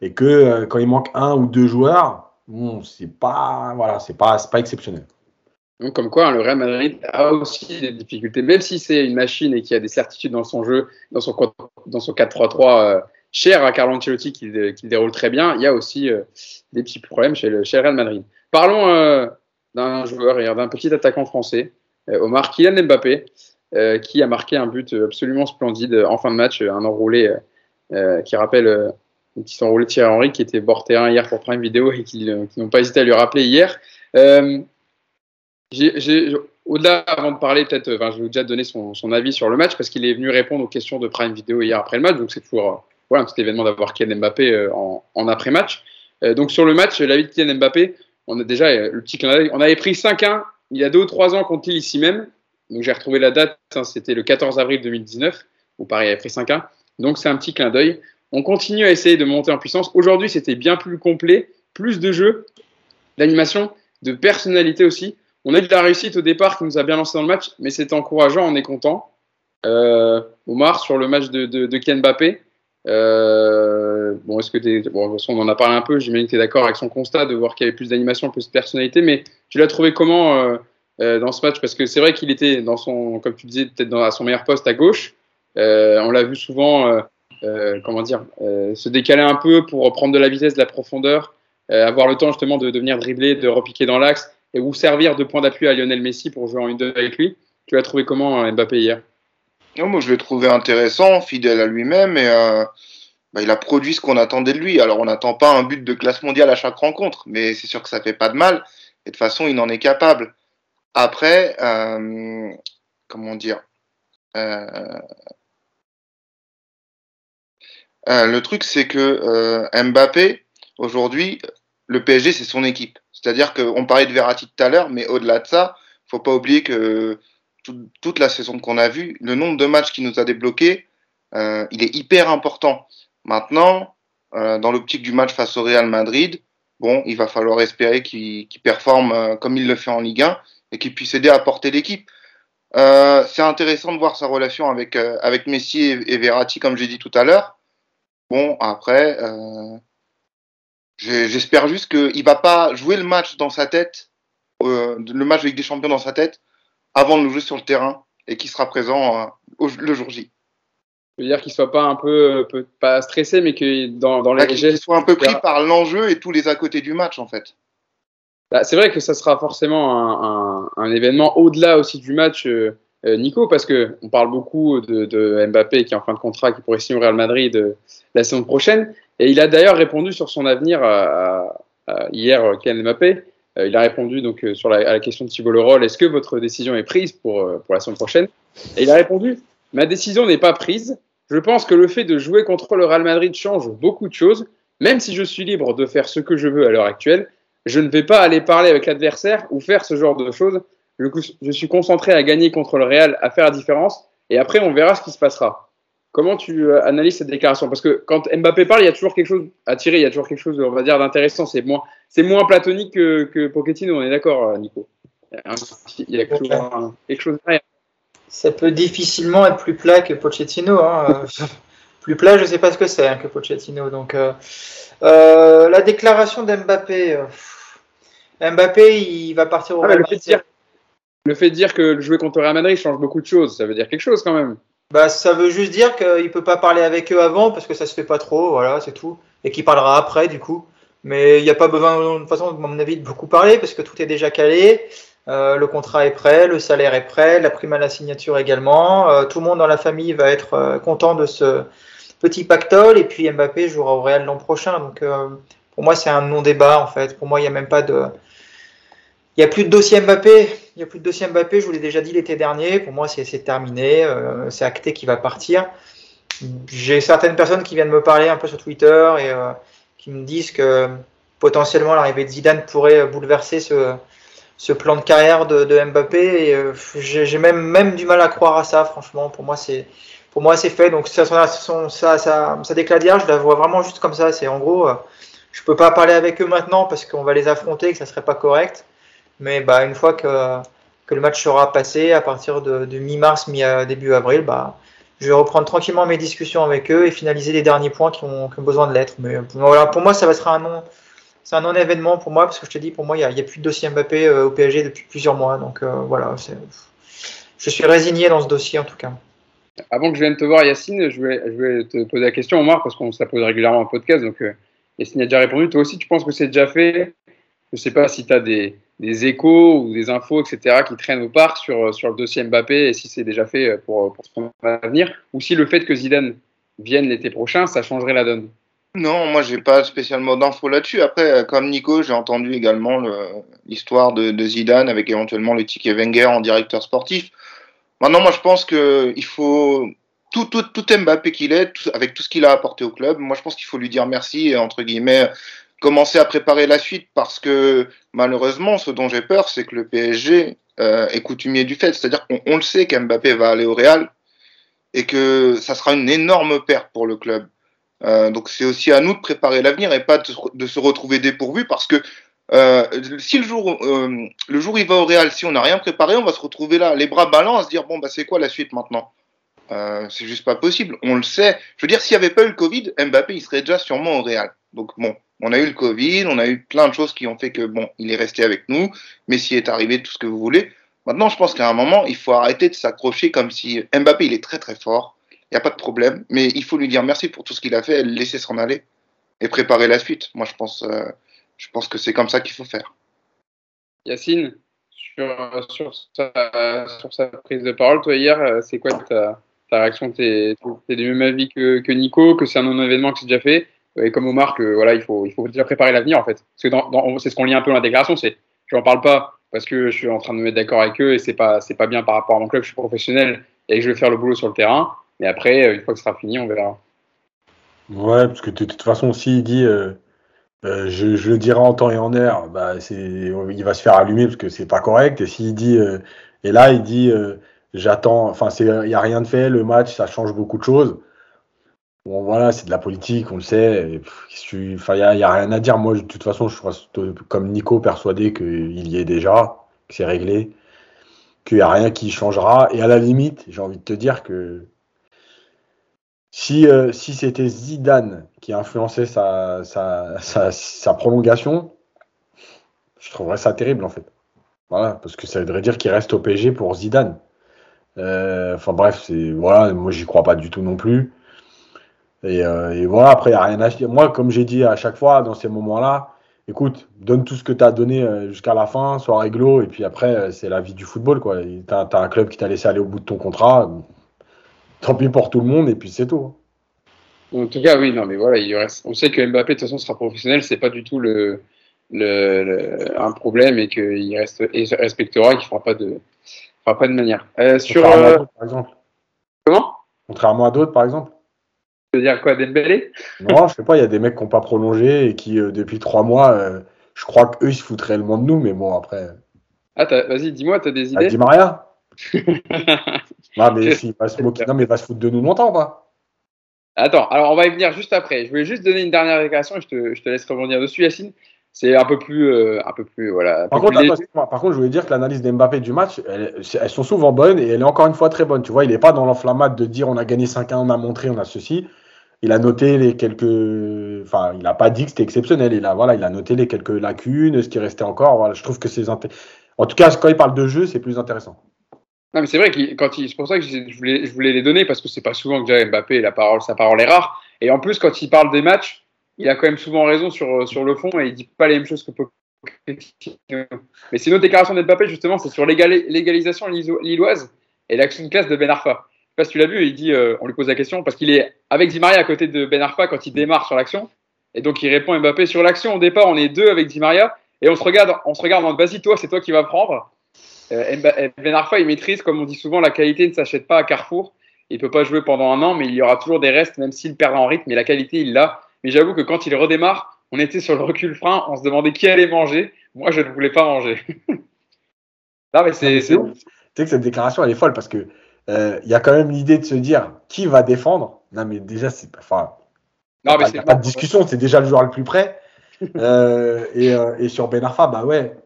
et que quand il manque un ou deux joueurs, bon, c'est pas voilà, c'est pas pas exceptionnel. Donc, comme quoi, hein, le Real Madrid a aussi des difficultés, même si c'est une machine et qu'il y a des certitudes dans son jeu, dans son, dans son 4-3-3 cher à Carlo Ancelotti qui, déroule très bien, il y a aussi euh, des petits problèmes chez le, Real Madrid. Parlons euh, d'un joueur d'un petit attaquant français, euh, Omar Kylian Mbappé, qui a marqué un but absolument splendide en fin de match, un enroulé qui rappelle un petit enroulé de Thierry Henry qui était bord terrain hier pour Prime Vidéo et qui, n'ont pas hésité à lui rappeler hier. Au-delà, avant de parler, peut-être, enfin, je vais déjà donner son, avis sur le match parce qu'il est venu répondre aux questions de Prime Vidéo hier après le match, donc c'est toujours voilà, petit événement d'avoir Kylian Mbappé euh, en, après-match. Euh, donc sur le match, la vie de Kylian Mbappé, on a déjà euh, le petit On avait pris 5-1 il y a deux ou trois ans contre Lille ici même. Donc j'ai retrouvé la date, hein, c'était le 14 avril 2019, où Paris avait pris 5-1. Donc c'est un petit clin d'œil. On continue à essayer de monter en puissance. Aujourd'hui, c'était bien plus complet, plus de jeux, d'animation, de personnalité aussi. On a eu de la réussite au départ qui nous a bien lancé dans le match, mais c'est encourageant, on est content. Omar, sur le match de, de, Kylian Mbappé, euh, bon, est-ce que bon, on en a parlé un peu, j'imagine que d'accord avec son constat de voir qu'il y avait plus d'animation, plus de personnalité, mais tu l'as trouvé comment euh, euh, dans ce match? Parce que c'est vrai qu'il était dans son, comme tu disais, peut-être à son meilleur poste à gauche. on l'a vu souvent, comment dire, se décaler un peu pour prendre de la vitesse, de la profondeur, avoir le temps justement de, de venir dribbler, de repiquer dans l'axe et ou servir de point d'appui à Lionel Messi pour jouer en une deux avec lui. Tu l'as trouvé comment Mbappé hier? Moi, je l'ai trouvé intéressant, fidèle à lui-même et euh, bah, il a produit ce qu'on attendait de lui. Alors, on n'attend pas un but de classe mondiale à chaque rencontre, mais c'est sûr que ça fait pas de mal. Et de toute façon, il en est capable. Après, comment dire le truc, c'est que Mbappé, aujourd'hui, le PSG, c'est son équipe. C'est-à-dire qu'on parlait de Verratti tout à l'heure, mais au-delà de ça, faut pas oublier que toute la saison qu'on a vue, le nombre de matchs qu'il nous a débloqués, euh, il est hyper important. Maintenant, euh, dans l'optique du match face au Real Madrid, bon, il va falloir espérer qu'il performe euh, comme il le fait en Ligue 1 et qu'il puisse aider à porter l'équipe. c'est intéressant de voir sa relation avec, avec Messi et, et Verratti, comme j'ai dit tout à l'heure. Bon, après, J'espère juste qu'il va pas jouer le match dans sa tête, le match avec des champions dans sa tête, avant de le jouer sur le terrain et qu'il sera présent euh, le jour J. Je veux dire qu'il soit pas un peu, pas stressé, mais que dans, dans les bah, Qu'il soit un peu pris par l'enjeu et tous les à côté du match en fait. Bah, c'est vrai que ça sera forcément un, un, un événement au-delà aussi du match. Euh, euh, Nico, parce que on parle beaucoup de, de, Mbappé qui est en fin de contrat, qui pourrait signer au Real Madrid euh, la saison prochaine. Et il a d'ailleurs répondu sur son avenir à, à, hier, Kylian Mbappé. Euh, il a répondu donc sur la, à la question de Thibault Leroll est-ce que votre décision est prise pour, pour la saison prochaine? Et il a répondu ma décision n'est pas prise. Je pense que le fait de jouer contre le Real Madrid change beaucoup de choses. Même si je suis libre de faire ce que je veux à l'heure actuelle, je ne vais pas aller parler avec l'adversaire ou faire ce genre de choses je, suis concentré à gagner contre le Real, à faire la différence, et après on verra ce qui se passera. Comment tu euh, analyses cette déclaration? Parce que quand Mbappé parle, il y a toujours quelque chose à tirer, il y a toujours quelque chose, on va dire, d'intéressant. C'est moins, c'est moins platonique que, que Pochettino, on est d'accord, euh, Nico Il y a chose, quelque chose derrière. Ça peut difficilement être plus plat que Pochettino. Hein. <laughs> plus plat, je ne sais pas ce que c'est hein, que Pochettino. Donc, euh, la déclaration d'Mbappé. Mbappé, il va partir au ah, Real Madrid le fait de dire que jouer contre Real Madrid change beaucoup de choses, ça veut dire quelque chose quand même. Bah, ça veut juste dire qu'il peut pas parler avec eux avant parce que ça se fait pas trop, voilà, c'est tout. Et qu'il parlera après, du coup. Mais il n'y a pas besoin, de toute façon, à mon avis, de beaucoup parler parce que tout est déjà calé. Euh, le contrat est prêt, le salaire est prêt, la prime à la signature également. Euh, tout le monde dans la famille va être euh, content de ce petit pactole. Et puis Mbappé jouera au Real l'an prochain. Donc pour moi, c'est un non-débat en fait. Pour moi, il n'y a même pas de. Il n'y a plus de dossier Mbappé. Il n'y a plus de dossier Mbappé, je vous l'ai déjà dit l'été dernier. Pour moi, c'est terminé. Euh, c'est acté qu'il va partir. J'ai certaines personnes qui viennent me parler un peu sur Twitter et euh, qui me disent que potentiellement l'arrivée de Zidane pourrait bouleverser ce, plan de carrière de, Mbappé. Euh, j'ai même, du mal à croire à ça, franchement. Pour moi, c'est pour moi c'est fait. Donc ça, ça, ça je la vois vraiment juste comme ça. C'est en gros, je peux pas parler avec eux maintenant parce qu'on va les affronter et que ça serait pas correct. Mais bah, une fois que, que le match sera passé, à partir de, mi-mars, mi-début avril, bah, je vais reprendre tranquillement mes discussions avec eux et finaliser les derniers points qui ont, besoin de l'être. Mais voilà, pour moi, ça va être un non. C'est un non-événement pour moi, parce que je te dis, pour moi, il n'y a, plus de dossier Mbappé euh, au PSG depuis plusieurs mois. Donc euh, voilà, je suis résigné dans ce dossier en tout cas. Avant que je vienne te voir, Yacine, je vais, je vais te poser la question, Omar, parce qu'on se la pose régulièrement en podcast. Donc, euh, Yacine a déjà répondu. Toi aussi, tu penses que c'est déjà fait? Je ne sais pas si tu as des, échos ou des infos, etc., qui traînent au parc sur, sur le dossier Mbappé et si c'est déjà fait pour, pour son avenir, ou si le fait que Zidane vienne l'été prochain, ça changerait la donne Non, moi, j'ai pas spécialement d'infos là-dessus. Après, comme Nico, j'ai entendu également l'histoire de, Zidane avec éventuellement le ticket Wenger en directeur sportif. Maintenant, moi, je pense qu'il faut. Tout, tout, tout Mbappé qu'il est, avec tout ce qu'il a apporté au club, moi je pense qu'il faut lui dire merci entre guillemets commencer à préparer la suite parce que malheureusement, ce dont j'ai peur, c'est que le PSG euh, est coutumier du fait. C'est-à-dire qu'on le sait qu'Mbappé va aller au Real et que ça sera une énorme perte pour le club. Euh, donc c'est aussi à nous de préparer l'avenir et pas de, se retrouver dépourvu parce que euh, si le jour, le jour il va au Real, si on n'a rien préparé, on va se retrouver là, les bras ballants, à se dire bon bah c'est quoi la suite maintenant? C'est juste pas possible. On le sait. Je veux dire, s'il n'y avait pas eu le Covid, Mbappé il serait déjà sûrement au Real. Donc bon, on a eu le Covid, on a eu plein de choses qui ont fait que, bon, il est resté avec nous, Messi est arrivé, tout ce que vous voulez. Maintenant, je pense qu'à un moment, il faut arrêter de s'accrocher comme si Mbappé, il est très très fort, il n'y a pas de problème, mais il faut lui dire merci pour tout ce qu'il a fait, le laisser s'en aller et préparer la suite. Moi, je pense, euh, je pense que c'est comme ça qu'il faut faire. Yacine, sur, sur, sa, prise de parole, toi, hier, euh, c'est quoi ta, ta réaction? Tu es, du même avis que, que Nico, que c'est un non-événement que c'est déjà fait? Et comme marque, voilà, il faut, il faut déjà préparer l'avenir en fait. Que c'est ce qu'on lit un peu dans la déclaration, c'est j'en parle pas parce que je suis en train de me mettre d'accord avec eux et c'est pas c'est pas bien par rapport à mon club. Je suis professionnel et que je vais faire le boulot sur le terrain. Mais après, une fois que ce sera fini, on verra. Ouais, parce que de toute façon, s'il dit euh, euh, je, je, le dirai en temps et en heure, bah, il va se faire allumer parce que c'est pas correct. Et s'il dit, euh, et là, il dit j'attends, enfin, il n'y a rien de fait, le match, ça change beaucoup de choses. Bon, voilà, c'est de la politique, on le sait. Il n'y a, rien à dire. Moi, de toute façon, je reste comme Nico persuadé qu'il y est déjà, que c'est réglé, qu'il n'y a rien qui changera. Et à la limite, j'ai envie de te dire que si, euh, c'était Zidane qui influençait sa, sa, prolongation, je trouverais ça terrible en fait. Voilà, parce que ça voudrait dire qu'il reste au PSG pour Zidane. Euh, enfin bref, voilà, moi j'y crois pas du tout non plus. Et, euh, voilà, après, il n'y a rien à dire. Moi, comme j'ai dit à chaque fois dans ces moments-là, écoute, donne tout ce que tu as donné jusqu'à la fin, sois réglo, et puis après, c'est la vie du football. Tu as, as, un club qui t'a laissé aller au bout de ton contrat, tant pis pour tout le monde, et puis c'est tout. En tout cas, oui, non, mais voilà, il reste... on sait que Mbappé, de toute façon, sera professionnel, c'est pas du tout le, le, un problème et qu'il reste, et respectera, qu'il fera pas de, fera pas de manière. Euh, sur, euh... par exemple. Comment? Contrairement à d'autres, par exemple. Tu veux dire quoi, Dembélé? Non, je sais pas, il y a des mecs qui n'ont pas prolongé et qui, euh, depuis trois mois, euh, je crois qu'eux, ils se foutent réellement de nous, mais bon, après. Ah, vas-y, dis-moi, tu as des idées? Dis Maria <laughs> non, mais s'il va se moquer, non, mais il va se foutre de nous longtemps, pas? Attends, alors on va y venir juste après. Je voulais juste donner une dernière déclaration et je te, je te laisse rebondir dessus, Yacine. C'est un peu plus, euh, un peu plus, voilà. par, contre, par contre, je voulais dire que l'analyse d'Mbappé du match, elles, sont souvent bonnes et elle est encore une fois très bonne. Tu vois, il n'est pas dans l'enflammade de dire on a gagné 5-1, on a montré, on a ceci. Il a noté les quelques, enfin, il n'a pas dit que c'était exceptionnel. Il a, voilà, il a noté les quelques lacunes, ce qui restait encore. Je trouve que c'est, en tout cas, quand il parle de jeu, c'est plus intéressant. Non, mais c'est vrai que c'est pour ça que je voulais, les donner parce que c'est pas souvent que j'ai Mbappé, la parole, sa parole est rare. Et en plus, quand il parle des matchs, il a quand même souvent raison sur, sur le fond et il dit pas les mêmes choses que Pochettino. Mais autre déclaration d'Mbappé justement, c'est sur l'égalisation lilloise et l'action de classe de Ben Arfa. Sais pas si tu l'as vu, il dit, euh, on lui pose la question parce qu'il est avec Di Maria à côté de Ben Arfa quand il démarre sur l'action. Et donc il répond Mbappé sur l'action au départ, on est deux avec Di Maria et on se regarde, on se regarde en vas-y toi, c'est toi qui vas prendre. Euh, ben Arfa, il maîtrise, comme on dit souvent, la qualité ne s'achète pas à Carrefour. Il peut pas jouer pendant un an, mais il y aura toujours des restes, même s'il perd en rythme. Mais la qualité, il l'a. Mais j'avoue que quand il redémarre, on était sur le recul frein, on se demandait qui allait manger. Moi, je ne voulais pas manger. <laughs> non, mais c'est. Tu sais que cette déclaration, elle est folle parce que euh, il y a quand même l'idée de se dire qui va défendre? Non, mais déjà, c'est enfin. Non, mais c'est pas de discussion, c'est déjà le joueur le plus près. <laughs> euh, et, euh, et, sur Ben Arfa, bah ouais,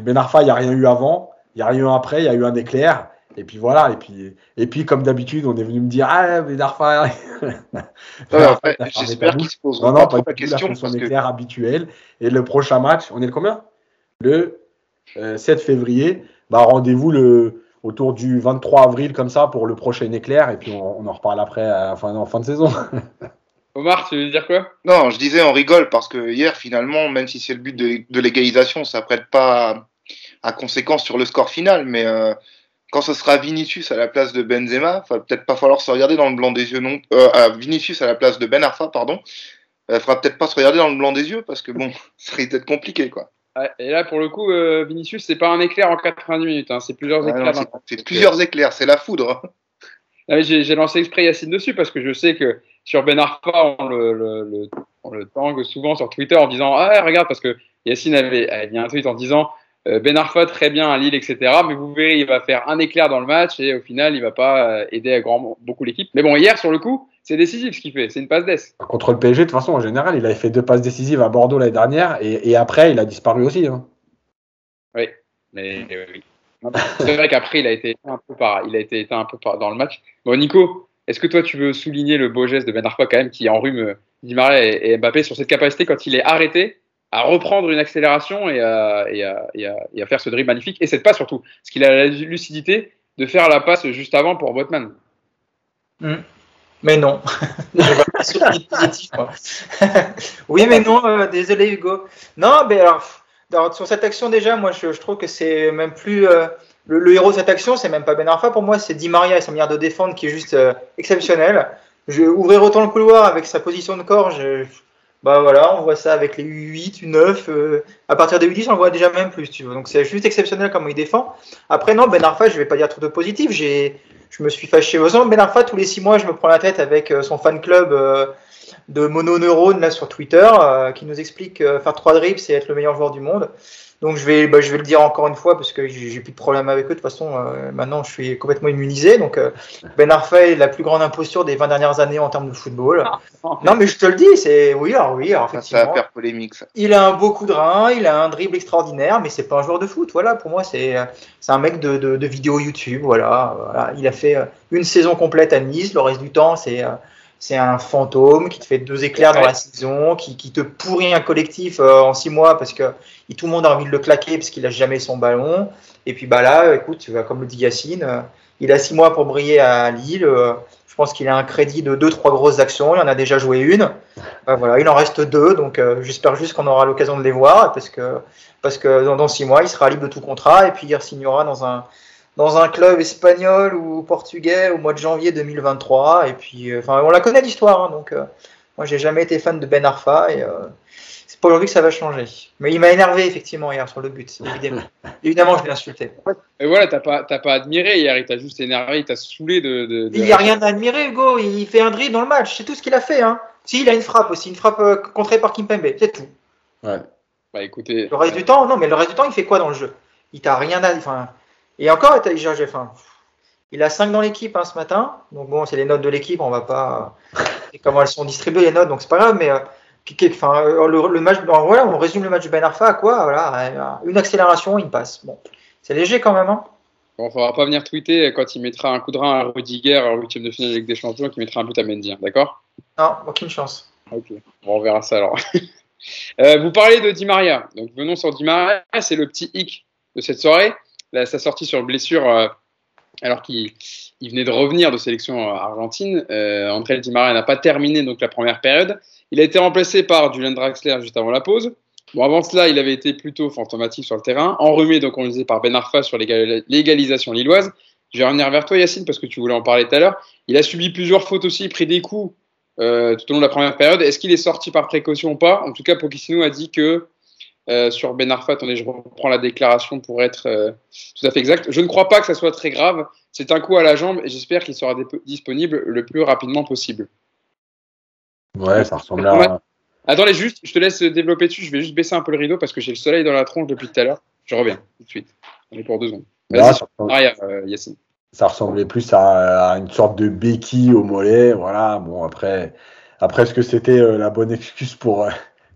Ben Arfa, il n'y a rien eu avant. Il n'y a rien eu après, il y a eu un éclair. Et puis voilà, et puis, et puis comme d'habitude, on est venu me dire Ah, mais Darfa. <laughs> J'espère qu'il se pose non, non, pas, la question. Son éclair habituel. Et le prochain match, on est le combien? Le 7 euh, février. Bah, Rendez-vous le, autour du 23 avril, comme ça, pour le prochain éclair. Et puis on, en reparle après, en fin de saison. <laughs> Omar, tu veux dire quoi? Non, je disais, on rigole parce que hier, finalement, même si c'est le but de, de l'égalisation, ça prête pas à conséquence sur le score final, mais euh, quand ce sera Vinicius à la place de Benzema, il va peut-être pas falloir se regarder dans le blanc des yeux non, euh, Vinicius à la place de Ben Arfa, pardon, il faudra peut-être pas se regarder dans le blanc des yeux parce que bon, <laughs> ça serait peut-être compliqué quoi. Et là, pour le coup, euh, Vinicius, c'est pas un éclair en 90 minutes, hein, c'est plusieurs éclairs. c'est plusieurs éclairs, c'est la foudre. J'ai lancé exprès Yacine dessus parce que je sais que sur Ben Arfa, on le, le, le tangue souvent sur Twitter en disant Ah, regarde, parce que Yacine avait, avait mis un tweet en disant euh, ben Arfa très bien à Lille, etc. Mais vous verrez, il va faire un éclair dans le match et au final, il va pas euh, aider à grand, beaucoup l'équipe. Mais bon, hier, sur le coup, c'est décisif ce qu'il fait. C'est une passe d'ess. Contre le PSG, de toute façon, en général, il avait fait deux passes décisives à Bordeaux l'année dernière et, après, il a disparu aussi. Hein. Oui, mais oui. C'est vrai qu'après, il a été un peu par, il a été un peu par, dans le match. Bon, Nico, est-ce que toi, tu veux souligner le beau geste de Ben Arfa quand même qui enrhume euh, Di Maria et, et Mbappé sur cette capacité quand il est arrêté à reprendre une accélération et à, et, à, et, à, faire ce dribble magnifique. Et cette passe surtout, parce qu'il a la lucidité de faire la passe juste avant pour Botman. Hmm. Mais non. <laughs> <laughs> oui, mais non, euh, désolé Hugo. Non, mais alors, sur cette action déjà, moi je, trouve que c'est même plus. Euh, le, héros de cette action, c'est même pas Ben Arfa pour moi, c'est Di Maria et sa manière de défendre qui est juste euh, exceptionnelle. Je, ouvrir autant le couloir avec sa position de corps, je, bah voilà, on voit ça avec les U8, U9. Euh, à partir des U10, on le voit déjà même plus, tu vois. Donc c'est juste exceptionnel comment il défend. Après, non, Ben Arfa, je vais pas dire trop de positif. J'ai, je me suis fâché. Ben Arfa, tous les six mois, je me prends la tête avec euh, son fan club euh, de mononeurones là sur Twitter qui nous explique faire trois dribbles, c'est être le meilleur joueur du monde. Donc je vais, bah, je vais le dire encore une fois parce que j'ai plus de problème avec eux. De toute façon, euh, maintenant je suis complètement immunisé. Donc euh, Ben Arfa est la plus grande imposture des 20 dernières années en termes de football. Ah. non, mais je te le dis, c'est oui, alors oui, alors, effectivement. Ça va faire polémique. Ça. Il a un beau coup de rein, il a un dribble extraordinaire, mais c'est pas un joueur de foot. Voilà, pour moi c'est c'est un mec de, de, de, vidéo YouTube. Voilà, voilà, il a fait euh, une saison complète à Nice. Le reste du temps c'est c'est un fantôme qui te fait deux éclairs dans la saison, qui, te pourrit un collectif euh, en six mois parce que tout le monde a envie de le claquer parce qu'il a jamais son ballon. Et puis bah là, écoute, comme le dit Yacine, euh, il a six mois pour briller à Lille. Euh, je pense qu'il a un crédit de deux, trois grosses actions. Il en a déjà joué une. voilà, il en reste deux, donc j'espère juste qu'on aura l'occasion de les voir parce que parce que dans, dans, six mois, il sera libre de tout contrat et puis il signera dans un dans un club espagnol ou portugais au mois de janvier 2023. Et puis, euh, enfin, on la connaît l'histoire. Hein, donc, euh, moi, j'ai jamais été fan de Ben Arfa et euh, c'est pas aujourd'hui que ça va changer. Mais il m'a énervé effectivement hier sur le but. Évidemment, <laughs> évidemment, je l'ai insulté. Et voilà, t'as pas, pas admiré hier. Il t'a juste énervé, il t'a saoulé de. Il n'y a rien à admirer, Hugo. Il fait un dribble dans le match. C'est tout ce qu'il a fait. Hein. Si, il a une frappe aussi, une frappe contrée par Kimpembe. C'est tout. Ouais. Bah écoutez. Le reste du temps, non, mais le reste du temps, il fait quoi dans le jeu? Il t'a rien à. Enfin, et encore, il a 5 dans l'équipe hein, ce matin. Donc bon, c'est les notes de l'équipe, on va pas. <laughs> Comment elles sont distribuées les notes, donc c'est pas grave, mais. Euh, enfin, euh, le, match, voilà, on résume le match du Ben Arfa à quoi Voilà, une accélération, il passe. Bon, c'est léger quand même. Hein Bon, faudra pas venir tweeter quand il mettra un coup de rein à Rudiger en huitième de finale avec des champions, qu'il mettra un but à Mendy, hein, d'accord? Non, aucune chance. Ok, bon, on verra ça alors. <laughs> euh, vous parlez de Di Maria, donc venons sur Di Maria, c'est le petit hic de cette soirée sa sortie sur blessure, euh, alors qu'il venait de revenir de sélection euh, argentine, euh, André Di Maria n'a pas terminé donc la première période. Il a été remplacé par Julian Draxler juste avant la pause. Bon, avant cela, il avait été plutôt fantomatique sur le terrain, enrhumé, donc on le disait, par Ben Arfa sur l'égalisation lilloise. Je vais revenir vers toi, Yacine, parce que tu voulais en parler tout à l'heure. Il a subi plusieurs fautes aussi, pris des coups tout au long de la première période. Est-ce qu'il est sorti par précaution ou pas? En tout cas, Pochettino a dit que euh, sur Ben Arfa. Attendez, je reprends la déclaration pour être euh, tout à fait exact. Je ne crois pas que ça soit très grave. C'est un coup à la jambe et j'espère qu'il sera disponible le plus rapidement possible. Ouais, ça ressemble à. Attendez, juste, je te laisse développer dessus. Je vais juste baisser un peu le rideau parce que j'ai le soleil dans la tronche depuis tout à l'heure. Je reviens tout de suite. On est pour deux secondes. Là, ça, euh, ça ressemblait plus à, une sorte de béquille au mollet. Voilà. Bon, après, après est-ce que c'était la bonne excuse pour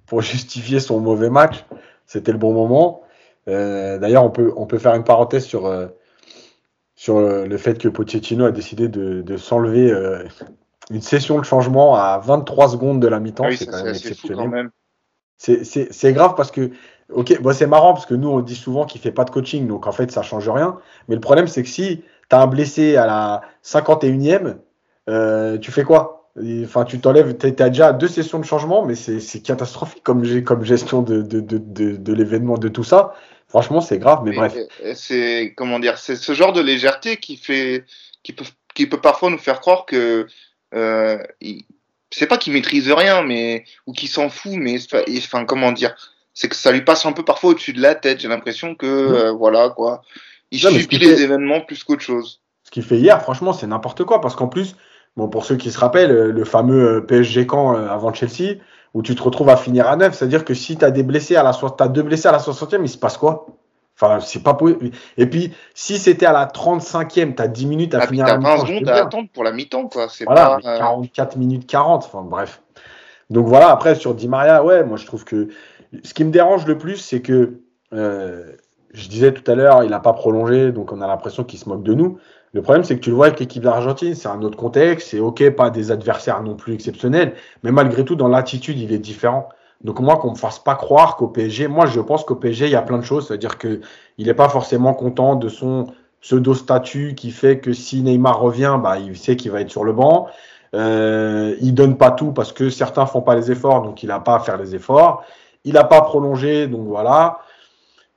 pour <laughs> justifier son mauvais match. C'était le bon moment. Euh, d'ailleurs, on peut, on peut faire une parenthèse sur, euh, sur le fait que Pochettino a décidé de, s'enlever euh, une session de changement à 23 secondes de la mi-temps. Ah c'est quand même exceptionnel. C'est grave parce que, ok, bon, c'est marrant parce que nous, on dit souvent qu'il fait pas de coaching, donc en fait, ça change rien. Mais le problème, c'est que si tu as un blessé à la 51e, tu fais quoi? Enfin, tu t'enlèves, tu as déjà deux sessions de changement, mais c'est catastrophique comme, comme gestion de, de, de, de, l'événement, de tout ça. Franchement, c'est grave, mais, bref. C'est comment dire, c'est ce genre de légèreté qui fait, qui peut, qui peut parfois nous faire croire que, euh, c'est pas qu'il maîtrise rien, mais ou qu'il s'en fout, mais enfin comment dire, c'est que ça lui passe un peu parfois au-dessus de la tête. J'ai l'impression que mmh. euh, voilà quoi, il subit les événements plus qu'autre chose. Ce qu'il fait hier, franchement, c'est n'importe quoi, parce qu'en plus Bon, pour ceux qui se rappellent, euh, le fameux euh, PSG camp euh, avant Chelsea, où tu te retrouves à finir à 9, c'est-à-dire que si tu as des blessés à la as deux blessés à la 60e, il se passe quoi? Enfin, c'est pas possible. Et puis, si c'était à la 35e, tu as 10 minutes à ah, finir à 20 secondes à attendre pour la mi-temps, quoi. Voilà, 44 minutes 40. Enfin, bref. Donc voilà, après, sur Di Maria, ouais, moi je trouve que ce qui me dérange le plus, c'est que je disais tout à l'heure, il n'a pas prolongé, donc on a l'impression qu'il se moque de nous. Le problème, c'est que tu le vois avec l'équipe d'Argentine, c'est un autre contexte, c'est ok, pas des adversaires non plus exceptionnels, mais malgré tout, dans l'attitude, il est différent. Donc moi, qu'on me fasse pas croire qu'au PSG, moi je pense qu'au PSG, il y a plein de choses, c'est-à-dire qu'il n'est pas forcément content de son pseudo-statut qui fait que si Neymar revient, bah, il sait qu'il va être sur le banc. Euh, il donne pas tout parce que certains font pas les efforts, donc il n'a pas à faire les efforts. Il n'a pas prolongé, donc voilà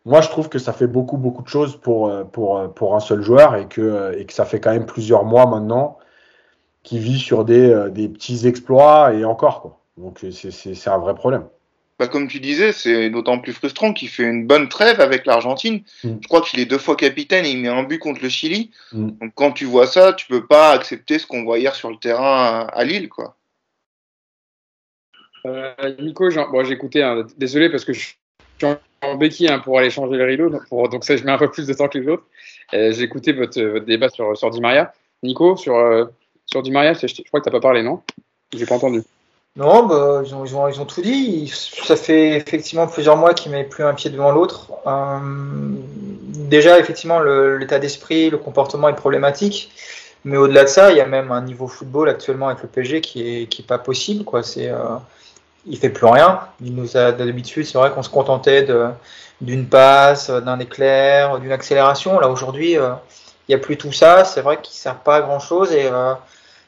moi, je trouve que ça fait beaucoup, beaucoup de choses pour, euh, pour, euh, pour un seul joueur et que, euh, et que ça fait quand même plusieurs mois maintenant qu'il vit sur des, des petits exploits et encore. Quoi. Donc c'est un vrai problème. Bah, comme tu disais, c'est d'autant plus frustrant qu'il fait une bonne trêve avec l'Argentine. Mm. Je crois qu'il est deux fois capitaine et il met un but contre le Chili. Mm. Donc quand tu vois ça, tu peux pas accepter ce qu'on voit hier sur le terrain à, Lille, quoi. Euh, Nico, j'ai écouté, hein, désolé parce que je suis en béquille hein, pour aller changer le rideau, donc, ça je mets un peu plus de temps que les autres. Euh, j'ai écouté votre, débat sur, sur Di Maria. Nico, sur, euh, Di Maria, je, crois que tu n'as pas parlé, non? J'ai pas entendu. Non, bah, ils, ont, tout dit. Ça fait effectivement plusieurs mois qu'ils mettent plus un pied devant l'autre. Euh, déjà, effectivement, l'état d'esprit, le comportement est problématique. Mais au-delà de ça, il y a même un niveau football actuellement avec le PSG qui est, qui est pas possible. Il fait plus rien. Il nous a d'habitude, c'est vrai qu'on se contentait de, d'une passe, d'un éclair, d'une accélération. Là aujourd'hui, euh, il n'y a plus tout ça. C'est vrai qu'il ne sert pas à grand chose et euh,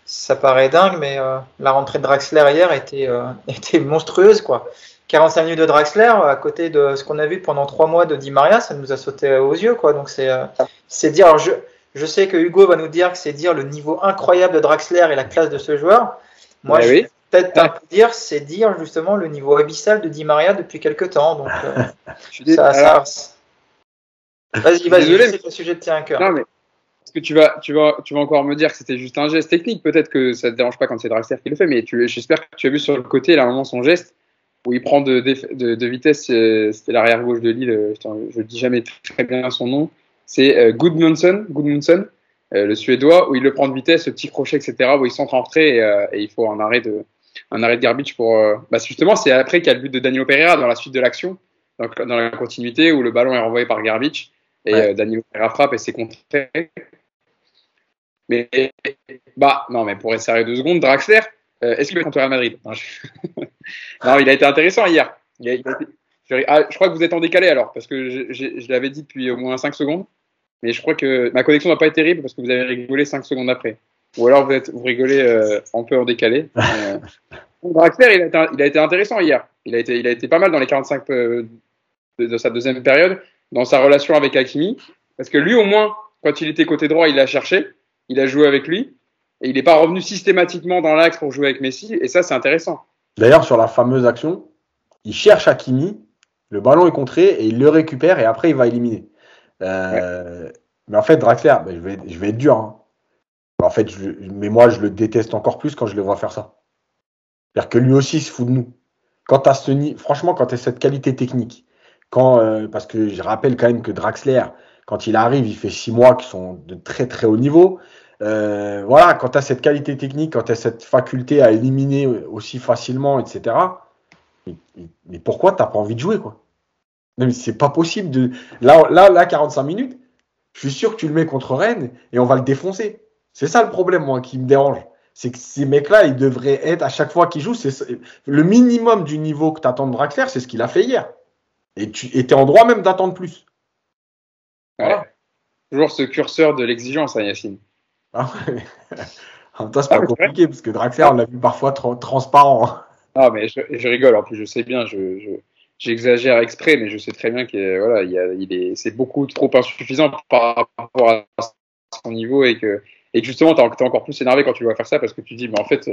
ça paraît dingue, mais euh, la rentrée de Draxler hier était, euh, <laughs> était monstrueuse. quoi. 45 minutes de Draxler à côté de ce qu'on a vu pendant trois mois de Di Maria, ça nous a sauté aux yeux. quoi. Donc c'est euh, c'est dire. Alors je, je sais que Hugo va nous dire que c'est dire le niveau incroyable de Draxler et la classe de ce joueur. Moi, je peut-être dire, c'est dire justement le niveau abyssal de Di Maria depuis quelques temps. Donc, <laughs> ça, ça... Vas-y, vas-y, c'est le sujet de tien à cœur. Non, mais parce que tu vas, tu, vas, tu vas encore me dire que c'était juste un geste technique? Peut-être que ça te dérange pas quand c'est Draxler qui le fait, mais j'espère que tu as vu sur le côté, là, un moment, son geste où il prend de, de, de vitesse. Euh, c'était l'arrière gauche de Lille. Euh, je ne dis jamais très bien son nom. C'est euh, Goodmanson, Goodmanson le Suédois, où il le prend de vitesse, le petit crochet, etc., où il centre en retrait et, il faut un arrêt de, un arrêt de garbage pour. bah justement, c'est après qu'il y a le but de Danilo Pereira dans la suite de l'action, dans, la continuité où le ballon est renvoyé par Garbage et Danilo Pereira frappe et c'est contré. Mais, bah, non, mais pour être sérieux deux secondes, Draxler, euh, est-ce qu'il est contre Real Madrid? <laughs> Non, il a été intéressant hier. Ah, je, crois que vous êtes en décalé alors, parce que je, l'avais dit depuis au moins 5 secondes. Mais je crois que ma connexion n'a pas été terrible parce que vous avez rigolé 5 secondes après. Ou alors vous, êtes, vous rigolez euh, un peu en décalé. <laughs> Euh, Draxler, il a, été, il a, été, intéressant hier. Il a été, il a été pas mal dans les 45 de, de, sa deuxième période, dans sa relation avec Hakimi. Parce que lui, au moins, quand il était côté droit, il l'a cherché il a joué avec lui, et il n'est pas revenu systématiquement dans l'axe pour jouer avec Messi, et ça, c'est intéressant. D'ailleurs, sur la fameuse action, il cherche Hakimi, le ballon est contré, et il le récupère, et après, il va éliminer. Euh, mais en fait, Draxler, ben, je, vais, je vais être dur. Hein. En fait, mais moi, je le déteste encore plus quand je le vois faire ça. C'est-à-dire que lui aussi il se fout de nous. Quand as ce, franchement, quand tu as cette qualité technique, euh, parce que je rappelle quand même que Draxler, quand il arrive, il fait six mois qui sont de très très haut niveau. Euh, voilà, quand tu as cette qualité technique, quand tu as cette faculté à éliminer aussi facilement, etc. Mais, pourquoi tu n'as pas envie de jouer quoi? Mais c'est pas possible de. Là, là, là, 45 minutes, je suis sûr que tu le mets contre Rennes et on va le défoncer. C'est ça le problème, moi, qui me dérange. C'est que ces mecs-là, ils devraient être, à chaque fois qu'ils jouent, c'est le minimum du niveau que tu attends de Draxler, c'est ce qu'il a fait hier. Et tu es en droit même d'attendre plus. Toujours ce curseur de l'exigence, hein, Yacine. Ah ouais. <laughs> En même temps, c'est pas ah, compliqué, parce que Draxler, on l'a vu parfois transparent. Ah, mais je, rigole, en plus, je sais bien, je, j'exagère exprès, mais je sais très bien qu'il voilà, il, est, c'est beaucoup trop insuffisant par rapport à son niveau et que, et justement, tu es encore plus énervé quand tu vois faire ça parce que tu dis, mais en fait,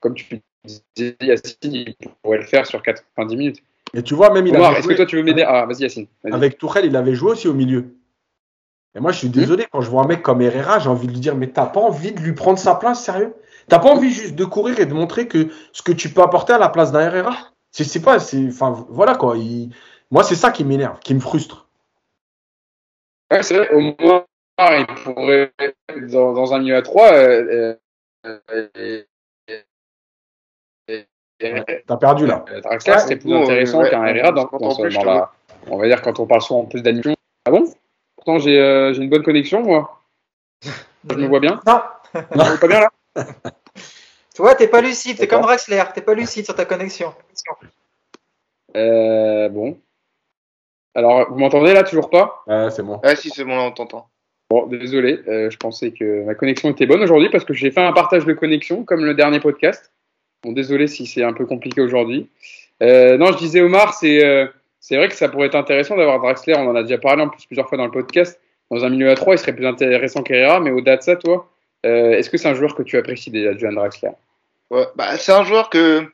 comme tu disais, Yacine, il pourrait le faire sur 90 minutes. Et tu vois, même il Est-ce que toi, tu veux m'aider? Ah, vas-y, Yacine. Avec Tourelle, il avait joué aussi au milieu. Et moi, je suis désolé, quand je vois un mec comme Herrera, j'ai envie de lui dire, mais t'as pas envie de lui prendre sa place, sérieux? T'as pas envie juste de courir et de montrer que ce que tu peux apporter à la place d'un Herrera? C'est pas, enfin, voilà quoi. moi, c'est ça qui m'énerve, qui me frustre. Ouais, c'est vrai, au moins, il pourrait, dans, dans un milieu à 3, euh, euh, T'as perdu là. Draxler, c'était plus intéressant qu'un Herrera dans, dans, ce, là On va dire quand on parle souvent en plus d'animation. Ah bon? Pourtant, euh, j'ai une bonne connexion, moi. <laughs> Je me vois bien Non. Je pas bien là <laughs> Tu vois, t'es pas lucide, t'es comme Draxler, t'es pas lucide sur ta connexion. Euh, bon. Alors, vous m'entendez là, toujours pas? Ouais, c'est bon. Ah, si, c'est bon, là, on t'entend. Bon, désolé, euh, je pensais que ma connexion était bonne aujourd'hui parce que j'ai fait un partage de connexion comme le dernier podcast. Bon, désolé si c'est un peu compliqué aujourd'hui. non, je disais Omar, c'est c'est vrai que ça pourrait être intéressant d'avoir Draxler, on en a déjà parlé en plus plusieurs fois dans le podcast. Dans un milieu à 3, il serait plus intéressant qu'Herrera, mais au-delà de ça, toi, euh, est-ce que c'est un joueur que tu apprécies déjà, John Draxler? Ouais, bah, C'est un joueur que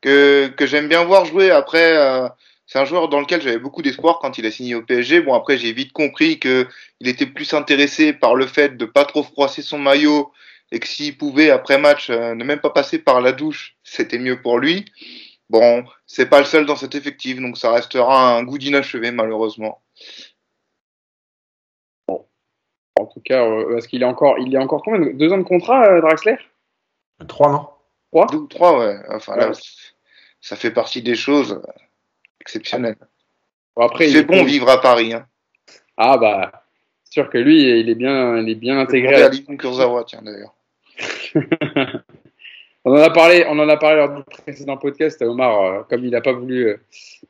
que, que j'aime bien voir jouer. Après, euh, c'est un joueur dans lequel j'avais beaucoup d'espoir quand il a signé au PSG. Bon, après, j'ai vite compris que il était plus intéressé par le fait de pas trop froisser son maillot et que s'il pouvait, après match, euh, ne même pas passer par la douche, c'était mieux pour lui. Bon, c'est pas le seul dans cet effectif, donc ça restera un goût d'inachevé, malheureusement. Bon. En tout cas, euh, est-ce qu'il est encore, il est encore combien? Deux ans de contrat, euh, Draxler? Trois, non? Trois? Deux trois, ouais. Enfin, là, ça fait partie des choses Bon, après, c'est bon vivre à Paris. Hein. Ah bah, sûr que lui, il est bien, il est bien intégré. À Kurzawa, tiens d'ailleurs. <laughs> on en a parlé, on en a parlé lors du précédent podcast. Omar, euh, comme il n'a pas voulu euh,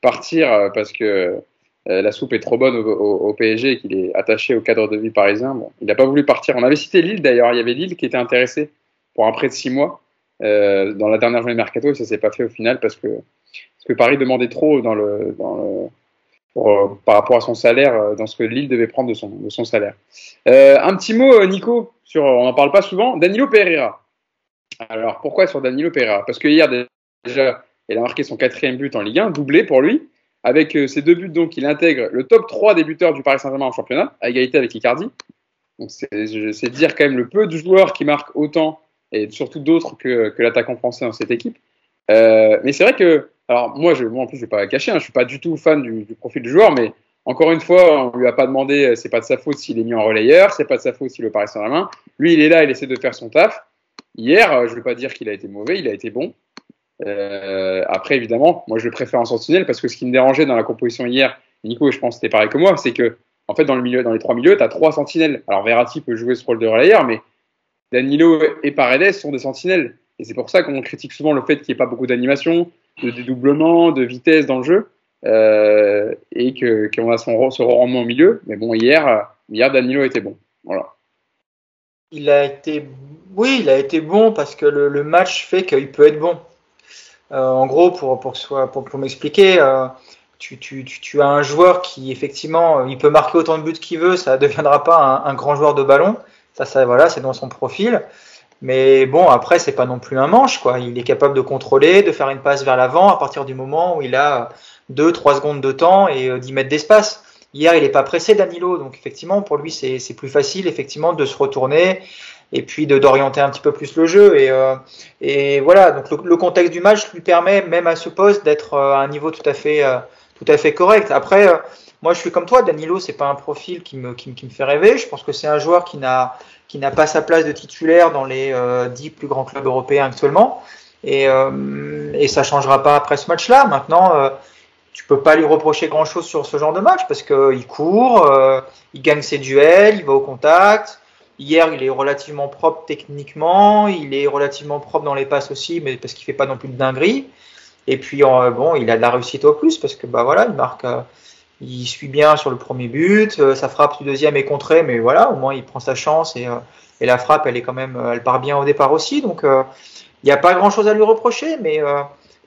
partir euh, parce que la soupe est trop bonne au, PSG et qu'il est attaché au cadre de vie parisien, bon, il n'a pas voulu partir. On avait cité Lille d'ailleurs. Il y avait Lille qui était intéressé pour un prêt de six mois dans la dernière journée de mercato et ça s'est pas fait au final parce que que Paris demandait trop dans le, dans le par rapport à son salaire, dans ce que Lille devait prendre de son, de son salaire. un petit mot, Nico, sur, on n'en parle pas souvent, Danilo Pereira. Alors pourquoi sur Danilo Pereira? Parce que hier déjà, il a marqué son quatrième but en Ligue 1, doublé pour lui. Avec euh, ses deux buts, donc, il intègre le top 3 des buteurs du Paris Saint-Germain en championnat, à égalité avec Icardi. C'est dire quand même le peu de joueurs qui marquent autant, et surtout d'autres que, que l'attaquant français dans cette équipe. Euh, mais c'est vrai que, alors moi, je, moi en plus, je vais pas cacher, hein, je suis pas du tout fan du, du profil du joueur, mais encore une fois, on lui a pas demandé, euh, c'est pas de sa faute s'il est mis en relayeur, c'est pas de sa faute s'il le paraît sur la main. Lui, il est là, il essaie de faire son taf. Hier, euh, je ne vais pas dire qu'il a été mauvais, il a été bon. Euh, après, évidemment, moi je le préfère en sentinelle parce que ce qui me dérangeait dans la composition hier, Nico, je pense que c'était pareil que moi, c'est que en fait dans le milieu, dans les trois milieux, tu as trois sentinelles. Alors Verratti peut jouer ce rôle de relayeur, mais Danilo et Paredes sont des sentinelles. Et c'est pour ça qu'on critique souvent le fait qu'il n'y ait pas beaucoup d'animation, de dédoublement, de vitesse dans le jeu. Euh, et qu'on a son, ce rendement au milieu. Mais bon, hier, hier Danilo était bon. Voilà. Il a été, oui, il a été bon parce que le, match fait qu'il peut être bon. Euh, en gros, pour, pour, pour, pour m'expliquer, euh, tu, tu, tu, as un joueur qui, effectivement, il peut marquer autant de buts qu'il veut, ça ne deviendra pas un, un, grand joueur de ballon. Ça, ça voilà, c'est dans son profil. Mais bon, après, c'est pas non plus un manche, quoi. Il est capable de contrôler, de faire une passe vers l'avant à partir du moment où il a 2-3 secondes de temps et euh, 10 mètres d'espace. Hier, il n'est pas pressé, Danilo, donc effectivement, pour lui, c'est plus facile, effectivement, de se retourner et puis d'orienter un petit peu plus le jeu. Et, euh, et voilà, donc le, contexte du match lui permet, même à ce poste, d'être euh, à un niveau tout à fait, euh, tout à fait correct. Après, euh, moi, je suis comme toi, Danilo, c'est pas un profil qui me, qui, qui me fait rêver. Je pense que c'est un joueur qui n'a qui n'a pas sa place de titulaire dans les euh, 10 plus grands clubs européens actuellement. Et, euh, et ça changera pas après ce match-là. Maintenant, tu peux pas lui reprocher grand chose sur ce genre de match parce qu'il court, euh, il gagne ses duels, il va au contact. Hier, il est relativement propre techniquement, il est relativement propre dans les passes aussi, mais parce qu'il fait pas non plus de dinguerie. Et puis euh, bon, il a de la réussite au plus parce que bah voilà, il marque, euh, il suit bien sur le premier but, euh, sa frappe du deuxième est contrée, mais voilà, au moins il prend sa chance et, euh, la frappe, elle est quand même, elle part bien au départ aussi. Donc il n'y a pas grand chose à lui reprocher, mais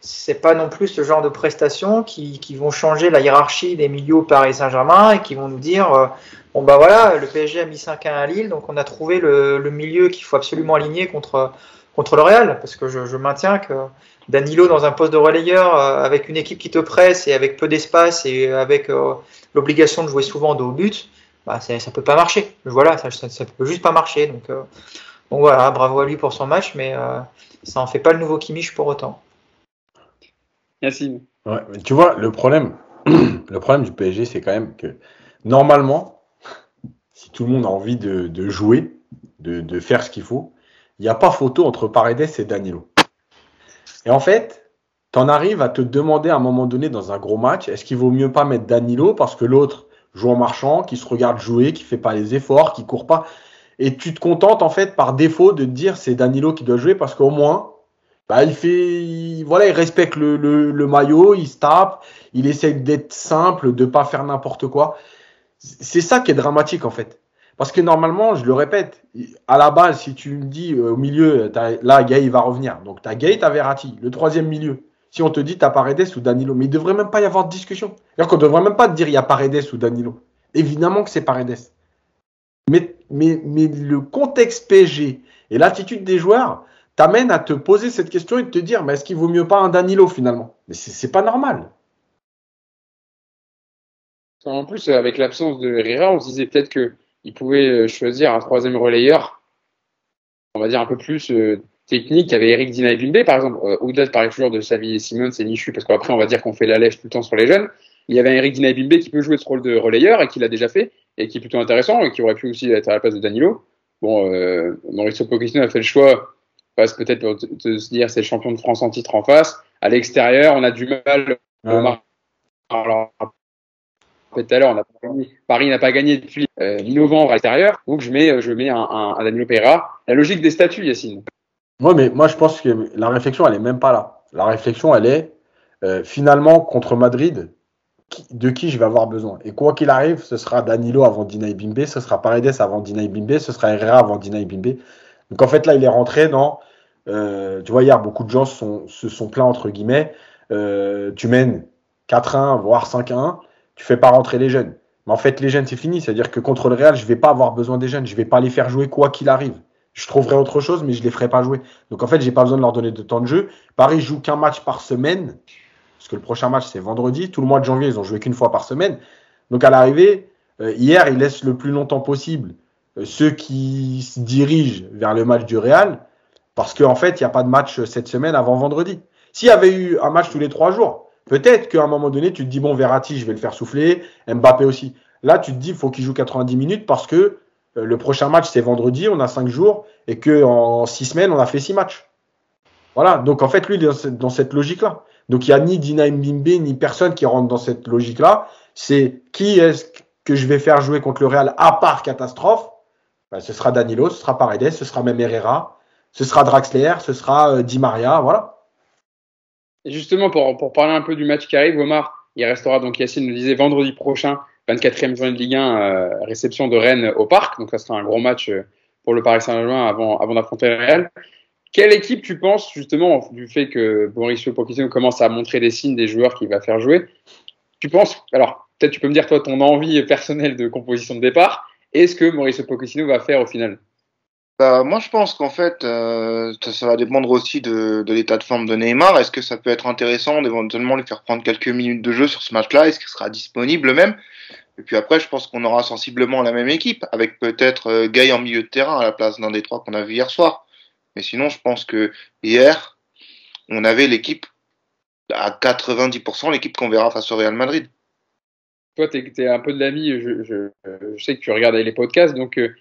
c'est pas non plus ce genre de prestations qui, vont changer la hiérarchie des milieux Paris Saint-Germain et qui vont nous dire euh, bon bah voilà le PSG a mis 5-1 à Lille donc on a trouvé le, milieu qu'il faut absolument aligner contre contre le Real parce que je, maintiens que Danilo dans un poste de relayeur euh, avec une équipe qui te presse et avec peu d'espace et avec euh, l'obligation de jouer souvent de haut but bah ça, ça peut pas marcher voilà ça, ça, ça peut juste pas marcher donc euh, donc voilà bravo à lui pour son match mais ça en fait pas le nouveau Kimmich pour autant Yacine. Ouais, mais tu vois, le problème, <clears throat> le problème du PSG, c'est quand même que normalement, si tout le monde a envie de, de jouer, de, de, faire ce qu'il faut, il n'y a pas photo entre Paredes et Danilo. Et en fait, tu en arrives à te demander à un moment donné dans un gros match, est-ce qu'il vaut mieux pas mettre Danilo parce que l'autre joue en marchant, qui se regarde jouer, qui fait pas les efforts, qui court pas, et tu te contentes en fait par défaut de te dire c'est Danilo qui doit jouer parce qu'au moins bah, il fait, il, voilà, il respecte le, le, maillot, il se tape, il essaie d'être simple, de pas faire n'importe quoi. C'est ça qui est dramatique en fait. Parce que normalement, je le répète, à la base, si tu me dis euh, au milieu, là, Gay il va revenir. Donc, tu as Gay, tu as Verratti, le troisième milieu. Si on te dit, tu as Paredes ou Danilo, mais il devrait même pas y avoir de discussion. C'est-à-dire qu'on devrait même pas te dire, il y a Paredes ou Danilo. Évidemment que c'est Paredes. Mais, le contexte PSG et l'attitude des joueurs, t'amène à te poser cette question et te dire, mais est-ce qu'il vaut mieux pas un Danilo finalement? Mais c'est pas normal. En plus, avec l'absence de Herrera, on se disait peut-être qu'il pouvait euh, choisir un troisième relayeur, on va dire un peu plus euh, technique. Il y avait Eric Dinaïbimbe, par exemple. Euh, Au-delà de parler toujours de Xavier Simon, c'est Nichu, parce qu'après, on va dire qu'on fait la lèche tout le temps sur les jeunes. Il y avait Eric Dinaïbimbe qui peut jouer ce rôle de relayeur et qui l'a déjà fait, et qui est plutôt intéressant, et qui aurait pu aussi être à la place de Danilo. Bon, euh, Mauricio Pochettino a fait le choix, passe peut-être pour te, se dire c'est le champion de France en titre en face. À l'extérieur, on a du mal. Alors, tout à l'heure, Paris n'a pas gagné depuis euh, novembre à l'extérieur, donc je mets, je mets un, un, Danilo Pereira. La logique des statuts, Yacine. Oui, mais moi je pense que la réflexion, elle est même pas là. La réflexion, elle est euh, finalement contre Madrid, de qui je vais avoir besoin. Et quoi qu'il arrive, ce sera Danilo avant Dinaï Bimbe, ce sera Paredes avant Dinaï Bimbe, ce sera Herrera avant Dinaï Bimbe. Donc en fait, là, il est rentré dans. Euh, tu vois, hier, beaucoup de gens se sont plaints, entre guillemets. Euh, tu mènes 4-1, voire 5-1, tu fais pas rentrer les jeunes. Mais en fait, les jeunes, c'est fini. C'est-à-dire que contre le Real, je vais pas avoir besoin des jeunes. Je vais pas les faire jouer quoi qu'il arrive. Je trouverai autre chose, mais je les ferai pas jouer. Donc en fait, j'ai pas besoin de leur donner de temps de jeu. Paris joue qu'un match par semaine parce que le prochain match c'est vendredi. Tout le mois de janvier, ils ont joué qu'une fois par semaine. Donc à l'arrivée, euh, hier, ils laissent le plus longtemps possible euh, ceux qui se dirigent vers le match du Real, parce qu'en fait, il n'y a pas de match cette semaine avant vendredi. S'il y avait eu un match tous les trois jours, peut-être qu'à un moment donné, tu te dis, bon, Verratti, je vais le faire souffler, Mbappé aussi. Là, tu te dis, faut qu'il joue 90 minutes parce que euh, le prochain match, c'est vendredi, on a cinq jours, et qu'en six semaines, on a fait six matchs. Voilà, donc en fait, lui, il est dans cette logique-là. Donc il n'y a ni Dina Mbimbe ni personne qui rentre dans cette logique-là. C'est qui est-ce que je vais faire jouer contre le Real à part catastrophe? Ben, Ce sera Danilo, ce sera Paredes, ce sera même Herrera, ce sera Draxler, ce sera euh, Di Maria, voilà. Justement, pour, pour, parler un peu du match qui arrive, Omar, il restera, donc Yacine nous disait, vendredi prochain, 24e journée de Ligue 1, euh, réception de Rennes au Parc. Donc ça sera un gros match euh, pour le Paris Saint-Germain avant, avant d'affronter le Real. Quelle équipe tu penses justement du fait que Mauricio Pochettino commence à montrer des signes des joueurs qu'il va faire jouer? Tu penses alors peut-être tu peux me dire toi ton envie personnelle de composition de départ. Est-ce que Mauricio Pochettino va faire au final? Bah, moi, je pense qu'en fait, euh, ça, va dépendre aussi de, de l'état de forme de Neymar. Est-ce que ça peut être intéressant d'éventuellement lui faire prendre quelques minutes de jeu sur ce match-là? Est-ce qu'il sera disponible même? Et puis après, je pense qu'on aura sensiblement la même équipe, avec peut-être euh, Gay en milieu de terrain à la place d'un des trois qu'on a vu hier soir. Mais sinon, je pense que hier, on avait l'équipe à 90%, l'équipe qu'on verra face au Real Madrid. Toi, tu es, un peu de l'avis, je, je, je, sais que tu regardais les podcasts, donc euh,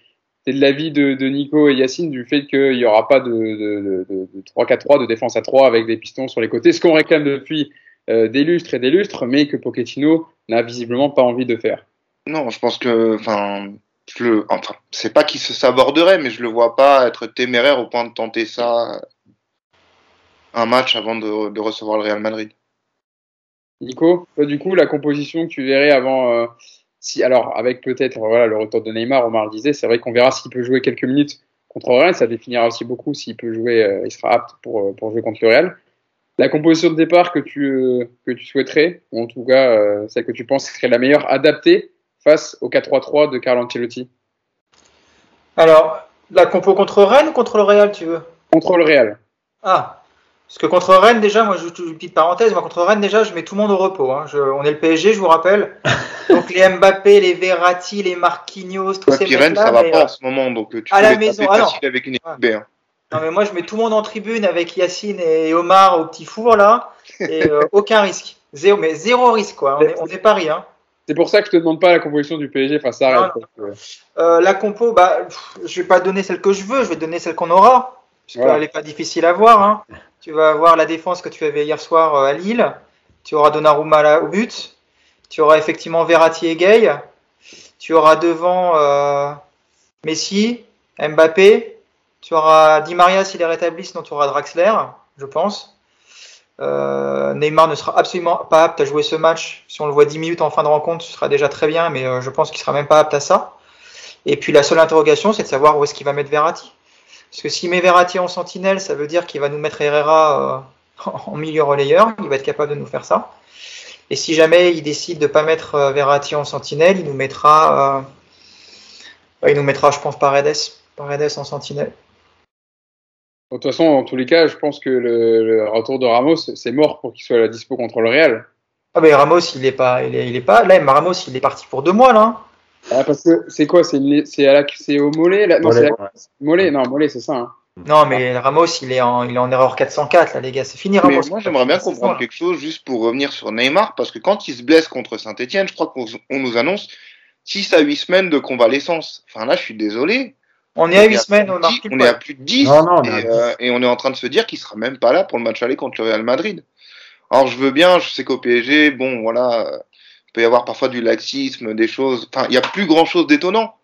tu es de l'avis de, de, Nico et Yacine du fait qu'il n'y aura pas de, de, de 3-4-3, de défense à 3 avec des pistons sur les côtés, ce qu'on réclame depuis euh, des lustres et des lustres, mais que Pochettino n'a visiblement pas envie de faire. Non, je pense que, enfin, je le, enfin, c'est pas qu'il se saborderait, mais je le vois pas être téméraire au point de tenter ça un match avant de, recevoir le Real Madrid. Nico, du coup, la composition que tu verrais avant, euh, si, alors avec peut-être voilà le retour de Neymar, Omar le disait, c'est vrai qu'on verra s'il peut jouer quelques minutes contre Real, ça définira aussi beaucoup s'il peut jouer, euh, il sera apte pour, euh, pour jouer contre le Real. La composition de départ que tu, que tu souhaiterais, ou en tout cas celle que tu penses serait la meilleure, adaptée face au 4-3-3 de Carlo Ancelotti? Alors, la compo contre Rennes ou contre le Real, tu veux? Contre le Real. Ah, parce que contre Rennes, déjà, moi, je une petite parenthèse, moi, contre Rennes, déjà, je mets tout le monde au repos. Hein. on est le PSG, je vous rappelle. <laughs> Donc, les Mbappé, les Verratti, les Marquinhos, tous ces mecs Rennes, ça va pas en ce moment, donc tu à la maison, ah, non. avec une équipe B. Hein. Non, mais moi, je mets tout le monde en tribune avec Yacine et Omar au petit four, là. Et <laughs> euh, aucun risque. Zéro, mais zéro risque, quoi. On est, on est Paris, hein. C'est pour ça que je te demande pas la composition du PSG face à Rennes. Euh, la compo, bah, je vais pas donner celle que je veux, je vais donner celle qu'on aura. Parce qu'elle n'est pas difficile à voir. Hein. Tu vas avoir la défense que tu avais hier soir euh, à Lille. Tu auras Donnarumma au but. Tu auras effectivement Verratti et Gay. Tu auras devant euh, Messi, Mbappé. Tu auras Di Maria s'il est rétabli, sinon tu auras Draxler, je pense. Euh, Neymar ne sera absolument pas apte à jouer ce match. Si on le voit 10 minutes en fin de rencontre, ce sera déjà très bien, mais euh, je pense qu'il sera même pas apte à ça. Et puis la seule interrogation, c'est de savoir où est-ce qu'il va mettre Verratti. Parce que s'il met Verratti en sentinelle, ça veut dire qu'il va nous mettre Herrera euh, <laughs> en milieu relayeur. Il va être capable de nous faire ça. Et si jamais il décide de pas mettre Verratti en sentinelle, il nous mettra, il nous mettra, je pense, Paredes, Paredes en sentinelle. De toute façon, en tous les cas, je pense que le, retour de Ramos, c'est mort pour qu'il soit à la dispo contre le Real. Ah mais Ramos, il est pas, il est, pas. Là, Ramos, il est parti pour deux mois là. Ah, parce que c'est quoi C'est au mollet là? Non, c'est mollet. Non, mollet, c'est ça. Hein. Non, mais Ramos, il est en, il est en erreur 404 là, les gars. C'est fini Ramos. moi, j'aimerais bien comprendre quelque chose juste pour revenir sur Neymar, parce que quand il se blesse contre Saint-Etienne, je crois qu'on nous annonce 6 à 8 semaines de convalescence. Enfin là, je suis désolé. On est à 8 semaines, on, on est à plus de 10, euh, et, on est en train de se dire qu'il sera même pas là pour le match aller contre le Real Madrid. Alors je veux bien, je sais qu'au PSG, bon voilà, il peut y avoir parfois du laxisme, des choses. Enfin, il y a plus grand chose d'étonnant,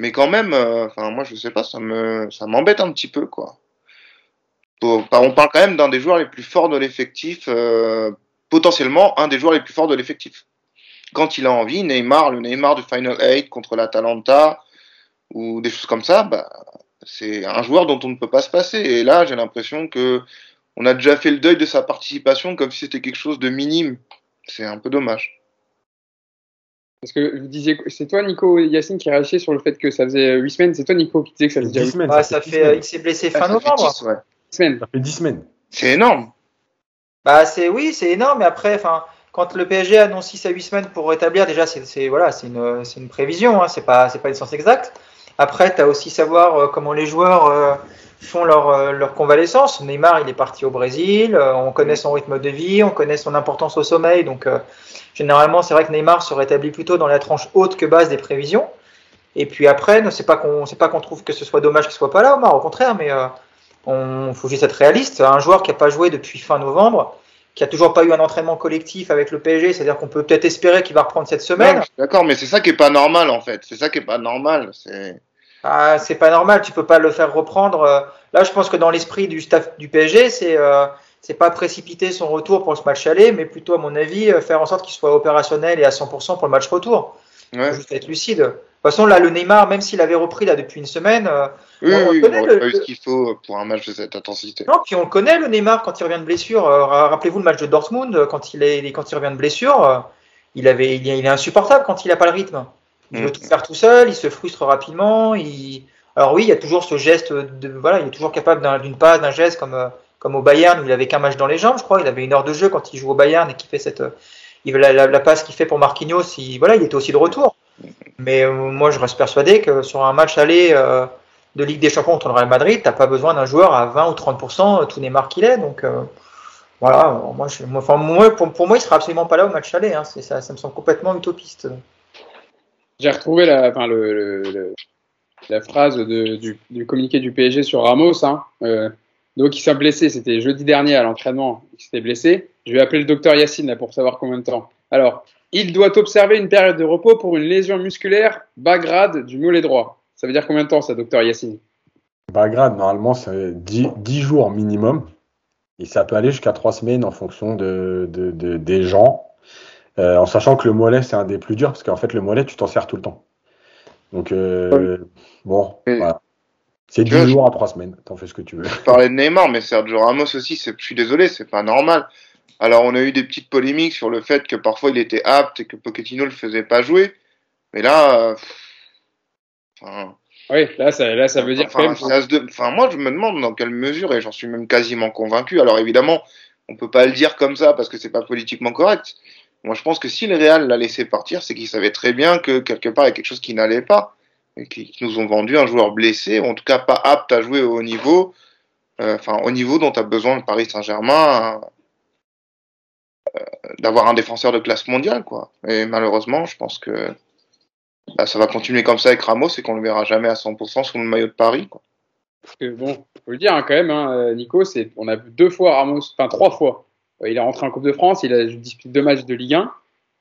mais quand même, euh, enfin moi je sais pas, ça me, ça m'embête un petit peu quoi. On parle quand même d'un des joueurs les plus forts de l'effectif, euh, potentiellement un des joueurs les plus forts de l'effectif. Quand il a envie, Neymar, le Neymar du Final 8 contre l'Atalanta, ou des choses comme ça, bah, c'est un joueur dont on ne peut pas se passer. Et là, j'ai l'impression que on a déjà fait le deuil de sa participation comme si c'était quelque chose de minime. C'est un peu dommage. Parce que vous disiez, c'est toi, Nico Yacine, qui réagissait sur le fait que ça faisait 8 semaines. C'est toi, Nico, qui disait que ça faisait 10 semaines. ça, fait, il s'est blessé fin novembre. Ça fait 10 semaines. C'est énorme. Bah, c'est, oui, c'est énorme, mais après, enfin, quand le PSG annonce 6 à 8 semaines pour rétablir, déjà, c'est, voilà, c'est une, une, prévision, hein, c'est pas, c'est pas une science exacte. Après, tu as aussi savoir euh, comment les joueurs euh, font leur, euh, leur, convalescence. Neymar, il est parti au Brésil, on connaît son rythme de vie, on connaît son importance au sommeil. Donc, généralement, c'est vrai que Neymar se rétablit plutôt dans la tranche haute que basse des prévisions. Et puis après, c'est pas qu'on pas qu'on trouve que ce soit dommage qu'il soit pas là, Omar, au contraire, mais on faut juste être réaliste. Un joueur qui a pas joué depuis fin novembre, qui a toujours pas eu un entraînement collectif avec le PSG, c'est-à-dire qu'on peut peut-être espérer qu'il va reprendre cette semaine. D'accord, mais c'est ça qui est pas normal en fait. C'est ça qui est pas normal. C'est ah, c'est pas normal, tu peux pas le faire reprendre. Euh, là, je pense que dans l'esprit du staff du PSG, c'est euh, c'est pas précipiter son retour pour ce match aller, mais plutôt, à mon avis, euh, faire en sorte qu'il soit opérationnel et à 100% pour le match retour. Ouais. Juste être lucide. De toute façon, là, le Neymar, même s'il avait repris là depuis une semaine, oui, on, oui, connaît pas eu ce qu'il faut pour un match de cette intensité. Non, puis on le connaît le Neymar quand il revient de blessure. Rappelez-vous le match de Dortmund quand il est quand il revient de blessure, il avait il est insupportable quand il a pas le rythme. Il veut mm. tout faire tout seul, il se frustre rapidement. Il... Alors oui, il y a toujours ce geste de voilà, il est toujours capable d'une passe, d'un geste comme euh, comme au Bayern où il avait qu'un match dans les jambes, je crois. Il avait une heure de jeu quand il joue au Bayern et qui fait cette il, la, passe qu'il fait pour Marquinhos, il, voilà, il était aussi de retour. Mais euh, moi, je reste persuadé que sur un match aller euh, de Ligue des Champions contre le Real Madrid, t'as pas besoin d'un joueur à 20 ou 30% tout Neymar qu'il est. Donc voilà, moi, je, enfin, moi pour, moi, il sera absolument pas là au match aller. Hein. Ça, me semble complètement utopiste. J'ai retrouvé la, enfin, le, le, la phrase du, du, communiqué du PSG sur Ramos. Hein. Donc, il s'est blessé. C'était jeudi dernier à l'entraînement. Il s'était blessé. Je vais appeler le docteur Yacine là, pour savoir combien de temps. Alors, il doit observer une période de repos pour une lésion musculaire bas grade du mollet droit. Ça veut dire combien de temps, ça, docteur Yacine? Bas grade, normalement, c'est 10, 10, jours minimum. Et ça peut aller jusqu'à 3 semaines en fonction de, de, de des gens euh, en sachant que le mollet, c'est un des plus durs, parce qu'en fait, le mollet, tu t'en sers tout le temps. Donc, euh, bon, voilà. C'est 10 jours à 3 semaines, t'en fais ce que tu veux. Je <laughs> parlais de Neymar, mais Sergio Ramos aussi, je suis désolé, c'est pas normal. Alors, on a eu des petites polémiques sur le fait que parfois il était apte et que Pochettino le faisait pas jouer. Mais là. Euh, oui, là ça, là, ça veut dire enfin, enfin, moi, je me demande dans quelle mesure, et j'en suis même quasiment convaincu. Alors, évidemment, on peut pas le dire comme ça parce que c'est pas politiquement correct. Moi, je pense que si le Real l'a laissé partir, c'est qu'il savait très bien que quelque part, il y a quelque chose qui n'allait pas. Qu'ils nous ont vendu un joueur blessé, ou en tout cas pas apte à jouer au niveau, euh, enfin, au niveau dont a besoin le Paris Saint-Germain, euh, d'avoir un défenseur de classe mondiale, quoi. Et malheureusement, je pense que bah, ça va continuer comme ça avec Ramos et qu'on ne le verra jamais à 100% sous le maillot de Paris, quoi. Parce bon, faut le dire hein, quand même, hein, Nico, on a vu deux fois Ramos, enfin trois fois il est rentré en Coupe de France, il a disputé deux matchs de Ligue 1.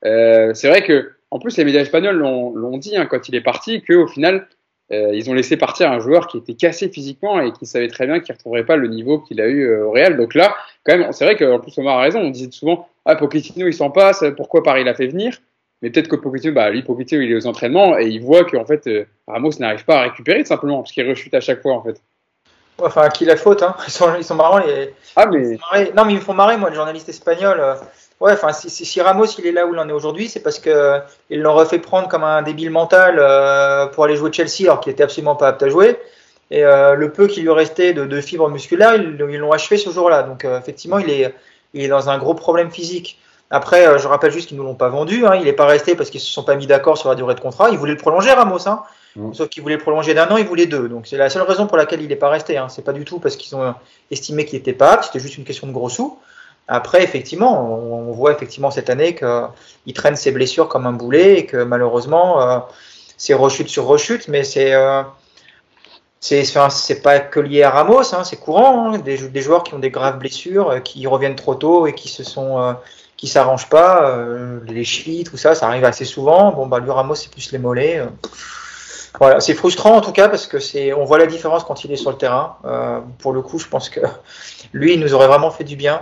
Euh, c'est vrai que, en plus, les médias espagnols l'ont dit hein, quand il est parti, qu'au final, euh, ils ont laissé partir un joueur qui était cassé physiquement et qui savait très bien qu'il ne retrouverait pas le niveau qu'il a eu euh, au Real. Donc là, quand même, c'est vrai qu'en plus, Omar a raison. On disait souvent, ah, Pochettino, il s'en passe, pourquoi Paris l'a fait venir? Mais peut-être que Pochettino, bah, lui, Pochettino, il est aux entraînements et il voit qu'en fait, Ramos n'arrive pas à récupérer tout simplement parce qu'il rechute à chaque fois en fait. Enfin, à qui la faute hein ils, sont, ils sont marrants. Les... Ah, mais... Non, mais ils me font marrer, moi, les journalistes espagnols. Euh. Ouais, enfin, si, si, Ramos il est là où il en est aujourd'hui, c'est parce que euh, l'ont refait prendre comme un débile mental euh, pour aller jouer Chelsea, alors qu'il était absolument pas apte à jouer. Et le peu qui lui restait de, de fibres musculaires, ils l'ont achevé ce jour-là. Donc effectivement, il est, il est dans un gros problème physique. Après, je rappelle juste qu'ils ne l'ont pas vendu. Hein. Il n'est pas resté parce qu'ils ne se sont pas mis d'accord sur la durée de contrat. Ils voulaient le prolonger, Ramos. Hein. Mm. Sauf qu'ils voulaient le prolonger d'un an, ils voulaient deux. Donc c'est la seule raison pour laquelle il n'est pas resté. Hein. C'est pas du tout parce qu'ils ont estimé qu'il n'était pas apte. C'était juste une question de gros sous. Après, effectivement, on, voit effectivement cette année qu'il traîne ses blessures comme un boulet et que malheureusement, euh, c'est rechute sur rechute, mais c'est euh, c'est pas que lié à Ramos, hein, c'est courant, hein, des, joueurs qui ont des graves blessures, euh, qui reviennent trop tôt et qui se sont qui s'arrangent pas, les chevilles, tout ça, ça arrive assez souvent. Bon bah lui Ramos c'est plus les mollets. Voilà, c'est frustrant en tout cas parce que c'est, on voit la différence quand il est sur le terrain. pour le coup, je pense que <laughs> lui, il nous aurait vraiment fait du bien.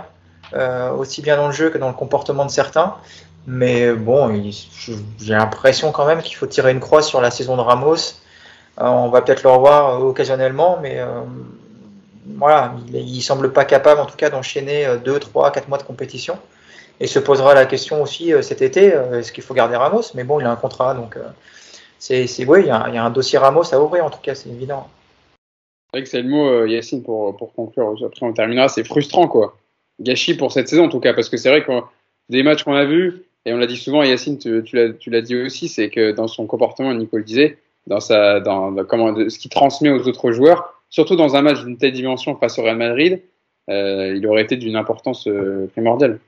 Euh, aussi bien dans le jeu que dans le comportement de certains. Mais bon, j'ai l'impression quand même qu'il faut tirer une croix sur la saison de Ramos. Euh, on va peut-être le revoir occasionnellement, mais euh, voilà, il, ne semble pas capable en tout cas d'enchaîner 2, 3, 4 mois de compétition. Et se posera la question aussi cet été, est-ce qu'il faut garder Ramos? Mais bon, il a un contrat, donc c'est, oui, il y, a, un dossier Ramos à ouvrir en tout cas, c'est évident. C'est vrai que c'est le mot, Yacine, pour, pour conclure. Après, on terminera. C'est frustrant, quoi gâchis pour cette saison en tout cas, parce que c'est vrai que des matchs qu'on a vus, et on l'a dit souvent, Yacine, tu, tu l'as dit aussi, c'est que dans son comportement, Nico le disait, dans, sa, dans, comment, ce qu'il transmet aux autres joueurs, surtout dans un match d'une telle dimension face au Real Madrid, euh, il aurait été d'une importance euh, primordiale.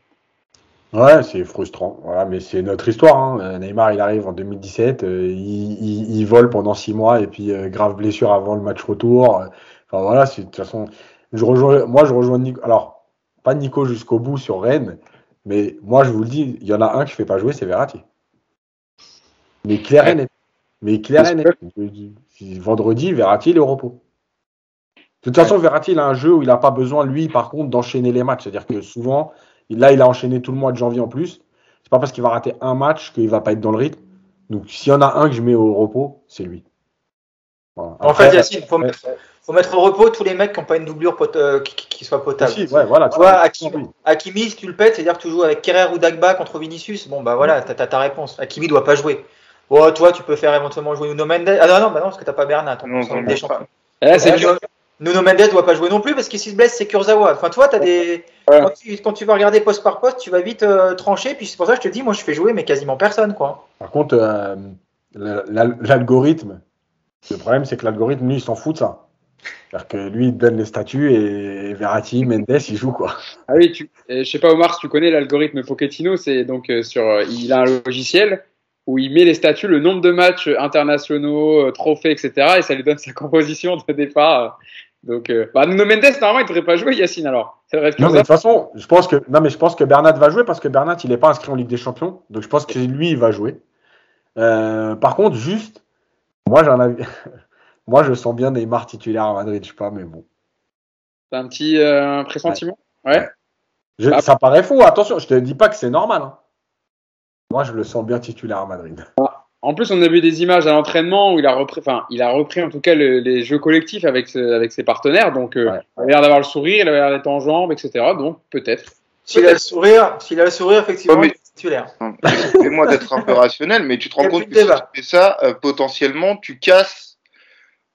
Ouais, c'est frustrant. Voilà, mais c'est notre histoire. Hein. Neymar, il arrive en 2017, euh, il, il, vole pendant six mois et puis grave blessure avant le match retour. Enfin voilà, de toute façon, je rejoins, moi je rejoins Nico. Alors, pas Nico jusqu'au bout sur Rennes, mais moi je vous le dis, il y en a un qui ne fait pas jouer, c'est Verratti. Mais clair net. Mais clair. Vendredi, Verratti, il est au repos. De toute façon, Verratti, il a un jeu où il n'a pas besoin, lui, par contre, d'enchaîner les matchs. C'est-à-dire que souvent, là, il a enchaîné tout le mois de janvier en plus. C'est pas parce qu'il va rater un match qu'il va pas être dans le rythme. Donc, s'il y en a un que je mets au repos, c'est lui. En fait, Yacine, il faut mettre, faut mettre au repos tous les mecs qui n'ont pas une doublure euh, qui, soit potable. ouais, voilà, tu vois, Hakimi, si tu le pètes, c'est-à-dire que tu joues avec Kerrer ou Dagba contre Vinicius. Bon, bah voilà, t'as ta réponse. Hakimi doit pas jouer. Bon, toi, tu peux faire éventuellement jouer Nuno Mendes. Ah non, non, bah non parce que t'as pas Bernat. Non, non, des champions. Eh, Nuno, Nuno Mendes doit pas jouer non plus parce que s'il se blesse, c'est Kurzawa. Enfin, toi, t'as des. Quand, tu, vas regarder poste par poste, tu vas vite euh, trancher. Puis c'est pour ça que je te dis, moi, je fais jouer, mais quasiment personne, quoi. Par contre, euh, l'algorithme, le problème, c'est que l'algorithme, lui, il s'en fout de ça. C'est-à-dire que lui, il donne les statuts et Verratti, Mendes, il joue quoi. Ah oui, tu, je sais pas Omar si tu connais l'algorithme Pochettino, c'est donc euh, sur, euh, il a un logiciel où il met les statuts, le nombre de matchs internationaux, euh, trophées, etc. et ça lui donne sa composition de départ. Donc, bah, Nuno Mendes, normalement, il devrait pas jouer, Yacine, alors. non, mais de toute façon, je pense que, non, mais je pense que Bernat va jouer parce que Bernat, il n'est pas inscrit en Ligue des Champions. Donc, je pense que lui, il va jouer. par contre, juste, moi, j'en avais, <laughs> moi, je sens bien Neymar titulaire à Madrid, je sais pas, mais bon. T'as un petit euh, pressentiment? Ouais. Ah. Ça paraît fou, attention, je te dis pas que c'est normal. Hein. Moi, je le sens bien titulaire à Madrid. Ah. En plus, on a vu des images à l'entraînement où il a repris, enfin, il a repris en tout cas les jeux collectifs avec, avec ses partenaires. Donc, euh, il a l'air d'avoir le sourire, il a l'air d'être en jambes, etc. Donc, peut-être. S'il a le sourire, s'il a le sourire, effectivement, titulaire. Excusez-moi d'être un peu rationnel, mais tu te rends compte que si tu fais ça, euh, potentiellement, tu casses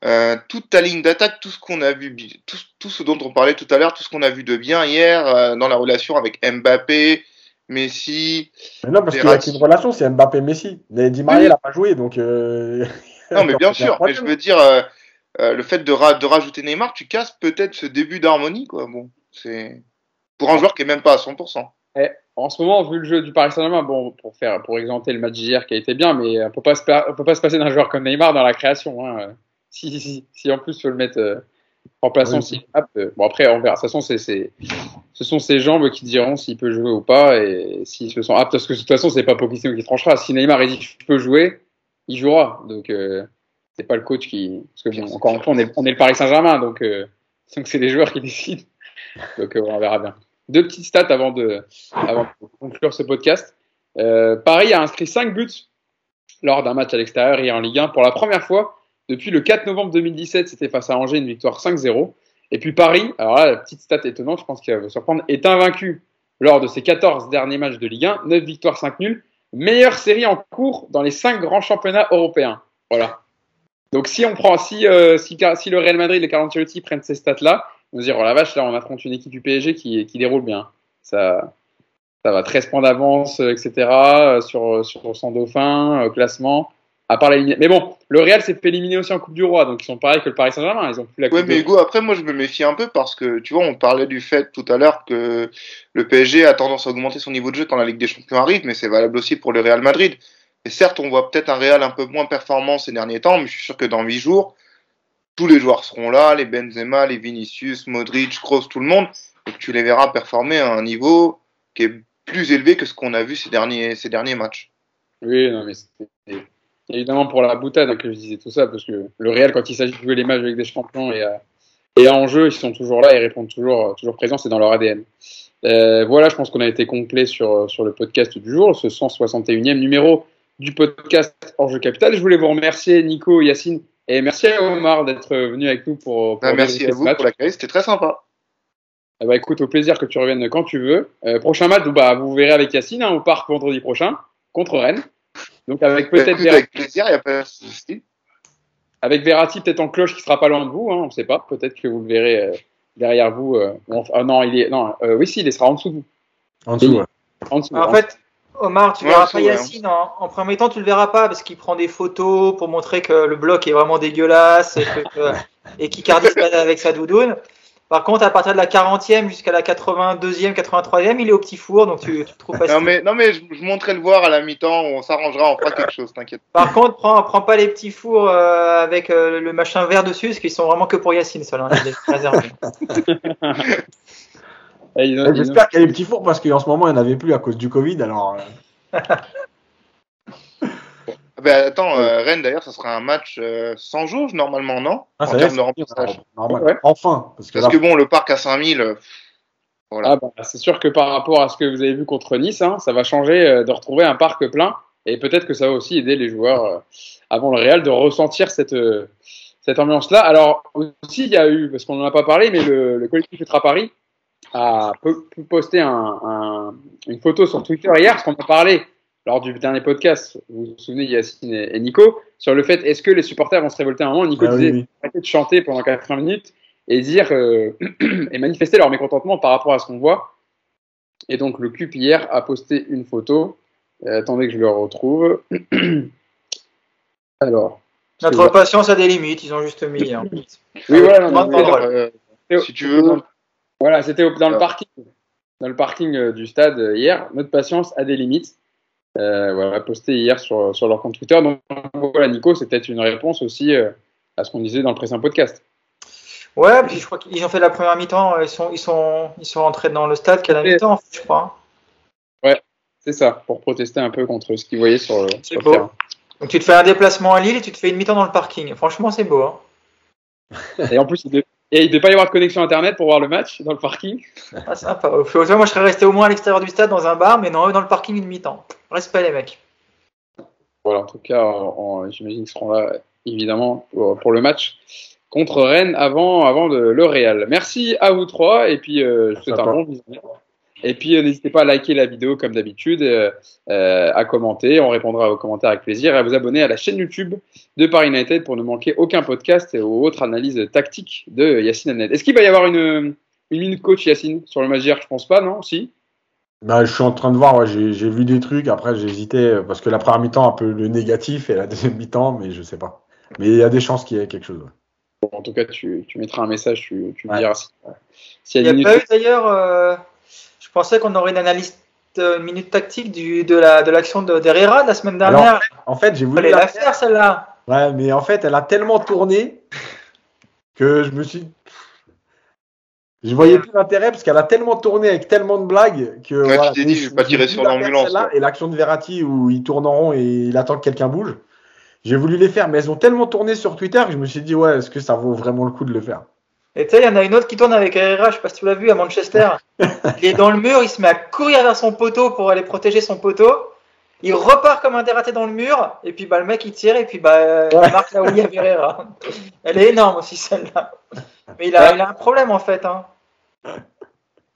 euh, toute ta ligne d'attaque, tout ce qu'on a vu, tout, tout, ce dont on parlait tout à l'heure, tout ce qu'on a vu de bien hier euh, dans la relation avec Mbappé, Messi. Mais non, parce qu'il y a une relation, c'est Mbappé-Messi. Mais Di Maria, n'a pas joué, donc. Euh... Non, mais <laughs> bien sûr. Mais je veux dire, euh, le fait de, de, rajouter Neymar, tu casses peut-être ce début d'harmonie, quoi. Bon, c'est pour un joueur qui est même pas à 100%. Eh, en ce moment, vu le jeu du Paris Saint-Germain, bon, pour faire, pour exempter le match d'hier qui a été bien, mais on peut pas se, on peut pas se passer d'un joueur comme Neymar dans la création. Hein si, si, si, en plus, il faut le mettre euh, remplaçant, si, euh, bon, après, on verra. De toute façon, c'est, ce sont ses jambes qui diront s'il peut jouer ou pas et s'il se sent apte. Parce que de toute façon, c'est pas Pochettino qui tranchera. Si Neymar dit je peux jouer, il jouera. Donc, euh, c'est pas le coach qui. Parce que, bon, encore une fois, on est, on est le Paris Saint-Germain, donc, euh, donc c'est les joueurs qui décident. Donc, euh, on verra bien. Deux petites stats avant de, conclure ce podcast. Paris a inscrit 5 buts lors d'un match à l'extérieur hier en Ligue 1 pour la première fois depuis le 4 novembre 2017, c'était face à Angers, une victoire 5-0. Et puis Paris, alors là, la petite stat étonnante, je pense qu'il va vous surprendre, est invaincu lors de ses 14 derniers matchs de Ligue 1, 9 victoires, 5 nuls. Meilleure série en cours dans les 5 grands championnats européens. Voilà. Donc si on prend, si, euh, si, si, le Real Madrid et Carlo Ancelotti prennent ces stats-là, on se dire, oh la vache, là on affronte une équipe du PSG qui, qui déroule bien. Ça, ça va 13 points d'avance, etc. sur, sur son dauphin, classement. À part Mais bon, le Real s'est fait éliminer aussi en Coupe du Roi, donc ils sont pareils que le Paris Saint-Germain. Ils ont plus la Ouais, mais Hugo, après, moi, je me méfie un peu parce que, tu vois, on parlait du fait tout à l'heure que le PSG a tendance à augmenter son niveau de jeu quand la Ligue des Champions arrive, mais c'est valable aussi pour le Real Madrid. Et certes, on voit peut-être un Real un peu moins performant ces derniers temps, mais je suis sûr que dans 8 jours, tous les joueurs seront là, les Benzema, les Vinicius, Modric, Kroos, tout le monde, et tu les verras performer à un niveau qui est plus élevé que ce qu'on a vu ces derniers, ces derniers matchs. Oui, non, mais c'est évidemment pour la boutade que je disais tout ça, parce que le Real, quand il s'agit de jouer les matchs avec des champions et, euh, et en jeu, ils sont toujours là, ils répondent toujours, toujours présents, c'est dans leur ADN. Euh, voilà, je pense qu'on a été complet sur, sur le podcast du jour, ce 161e numéro du podcast Hors Capital. Je voulais vous remercier, Nico, Yacine, et merci à Omar d'être venu avec nous pour. pour ah, merci à vous pour l'accueil, c'était très sympa. Ah bah écoute, au plaisir que tu reviennes quand tu veux. Euh, prochain match, bah, vous verrez avec Yacine hein, au parc vendredi prochain contre Rennes. Donc avec peut-être avec plaisir, il a pas de Avec Verratti peut-être en cloche qui sera pas loin de vous, hein, on ne sait pas. Peut-être que vous le verrez euh, derrière vous. Euh, ah non, il est non, euh, oui si, il sera en dessous de vous. En dessous. Ouais. En, dessous, en fait, Omar, tu verras pas Yacine. En, en, premier temps, tu le verras pas parce qu'il prend des photos pour montrer que le bloc est vraiment dégueulasse et, que, <laughs> et qu'il cardise avec sa doudoune. Par contre, à partir de la 40e jusqu'à la 82e, 83e, il est au petit four, donc tu, tu trouves facile. Non mais, non mais je, je montrerai le voir à la mi-temps, on s'arrangera, on fera quelque chose, t'inquiète. Par contre, prends, prends pas les petits fours euh, avec euh, le machin vert dessus, parce qu'ils sont vraiment que pour Yacine, ça, là, <laughs> J'espère qu'il y a les petits fours, parce qu'en ce moment, il n'y en avait plus à cause du Covid, alors... Euh. <laughs> Ben, attends, euh, Rennes d'ailleurs, ça sera un match euh, sans jauge normalement, non? Ah, En termes de remplissage. Enfin. Parce que, bon, le parc à 5000. Euh, voilà. Ah, bah, c'est sûr que par rapport à ce que vous avez vu contre Nice, hein, ça va changer de retrouver un parc plein. Et peut-être que ça va aussi aider les joueurs avant le Real de ressentir cette, cette ambiance-là. Alors, aussi, il y a eu, parce qu'on n'en a pas parlé, mais le, le collectif Ultra Paris a posté un, une photo sur Twitter hier, parce qu'on a parlé lors du dernier podcast, vous vous souvenez, Yacine et, Nico, sur le fait est-ce que les supporters vont se révolter à un moment? Nico ah disait arrêter de chanter pendant 80 minutes et dire euh, <clears throat> et manifester leur mécontentement par rapport à ce qu'on voit. Et donc le CUP hier a posté une photo. Euh, attendez que je le retrouve. <clears throat> Alors. Notre patience a des limites, ils ont juste mis. Hein. oui, voilà. Euh, si tu veux. Voilà, c'était dans le parking, dans le parking du stade hier. Notre patience a des limites. Euh, voilà, posté hier sur, sur, leur compte Twitter. Donc voilà, Nico, c'était une réponse aussi euh, à ce qu'on disait dans le précédent podcast. Ouais, puis je crois qu'ils ont fait la première mi-temps, ils sont, ils, sont, ils sont rentrés dans le stade qu'à la mi-temps, je crois. Ouais, c'est ça, pour protester un peu contre ce qu'ils voyaient sur, le, terrain. Donc tu te fais un déplacement à Lille et tu te fais une mi-temps dans le parking. Franchement, c'est beau. Hein. et en plus, il et il ne devait pas y avoir de connexion internet pour voir le match dans le parking. Ah, sympa. Moi, je serais resté au moins à l'extérieur du stade dans un bar, mais non, dans le parking une mi-temps. Respect, les mecs. Voilà, en tout cas, j'imagine qu'ils seront là, évidemment, pour, le match contre Rennes avant, avant de, le Real. Merci à vous trois, et puis euh, je vous souhaite un bon visionnage. Et puis, euh, n'hésitez pas à liker la vidéo comme d'habitude, euh, euh, à commenter. On répondra aux commentaires avec plaisir et à vous abonner à la chaîne YouTube de Paris United pour ne manquer aucun podcast ou autre analyse tactique de Yacine Annette. Est-ce qu'il va y avoir une, une minute coach, Yacine, sur le Magier? Je pense pas, non? Si? Bah, je suis en train de voir, j'ai vu des trucs, après j'ai hésité, parce que la première mi-temps un peu le négatif et la deuxième mi-temps, mais je sais pas. Mais il y a des chances qu'il y ait quelque chose. Bon, en tout cas, tu, tu, mettras un message, tu, tu me diras si, si il y a, il y a pas eu d'ailleurs pensais qu'on aurait une analyse de minute tactique du, de l'action la, de d'Herrera de la semaine dernière. en fait, j'ai voulu la, faire celle-là. Ouais, mais en fait, elle a tellement tourné que je me suis. Je voyais plus l'intérêt parce qu'elle a tellement tourné avec tellement de blagues que. Ouais, voilà, tu t'es dit, je vais pas tirer sur l'ambulance. Et l'action de Verratti où il tourne en rond et il attend que quelqu'un bouge. J'ai voulu les faire, mais elles ont tellement tourné sur Twitter que je me suis dit, ouais, est-ce que ça vaut vraiment le coup de le faire? Et tu sais, il y en a une autre qui tourne avec Herrera, je sais pas si tu l'as vu, à Manchester. <laughs> il est dans le mur, il se met à courir vers son poteau pour aller protéger son poteau. Il repart comme un dératé dans le mur, et puis bah, le mec il tire, et puis bah, il marque là où il y a Herrera. Elle est énorme aussi celle-là. Mais il a, il a un problème en fait. Hein.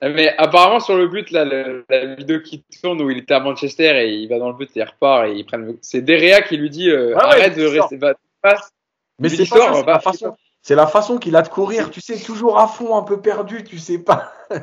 Mais apparemment sur le but, là, la vidéo qui tourne où il était à Manchester et il va dans le but et il repart et il prend. C'est Derea qui lui dit euh, arrête de rester, passe, Mais c'est pas la façon. C'est la façon qu'il a de courir, tu sais, toujours à fond, un peu perdu, tu sais pas. <laughs>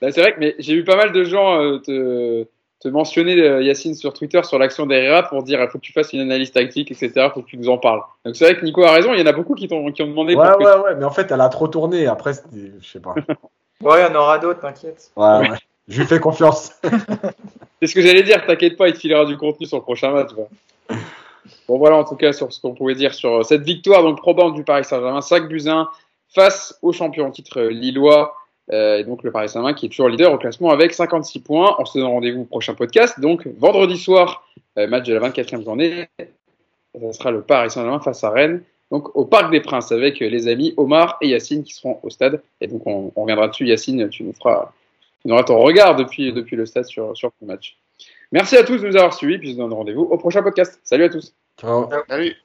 Bah, c'est vrai que mais j'ai vu pas mal de gens euh, te, te, mentionner, euh, Yacine, sur Twitter, sur l'action d'Herrera pour dire il faut que tu fasses une analyse tactique, etc. Il faut que tu nous en parles. Donc c'est vrai que Nico a raison, il y en a beaucoup qui, ont, qui ont demandé. Ouais, ouais, ouais, mais en fait, elle a trop tourné. Après, je sais pas. <laughs> ouais, il y en aura d'autres, t'inquiète. Ouais, ouais. Je lui fais confiance. <laughs> c'est ce que j'allais dire, t'inquiète pas, il te filera du contenu sur le prochain match. Bon, voilà en tout cas sur ce qu'on pouvait dire sur cette victoire donc probante du Paris Saint-Germain, 5 buts face au champion en titre lillois. Euh, et donc le Paris Saint-Germain qui est toujours leader au classement avec 56 points. On se donne rendez-vous au prochain podcast. Donc vendredi soir, euh, match de la 24e journée. Ce sera le Paris Saint-Germain face à Rennes. Donc au Parc des Princes avec les amis Omar et Yacine qui seront au stade. Et donc on, reviendra dessus. Yacine, tu nous feras, tu auras ton regard depuis, depuis le stade sur, sur le match. Merci à tous de nous avoir suivis. Puis je vous donne rendez-vous au prochain podcast. Salut à tous. Ciao. Salut.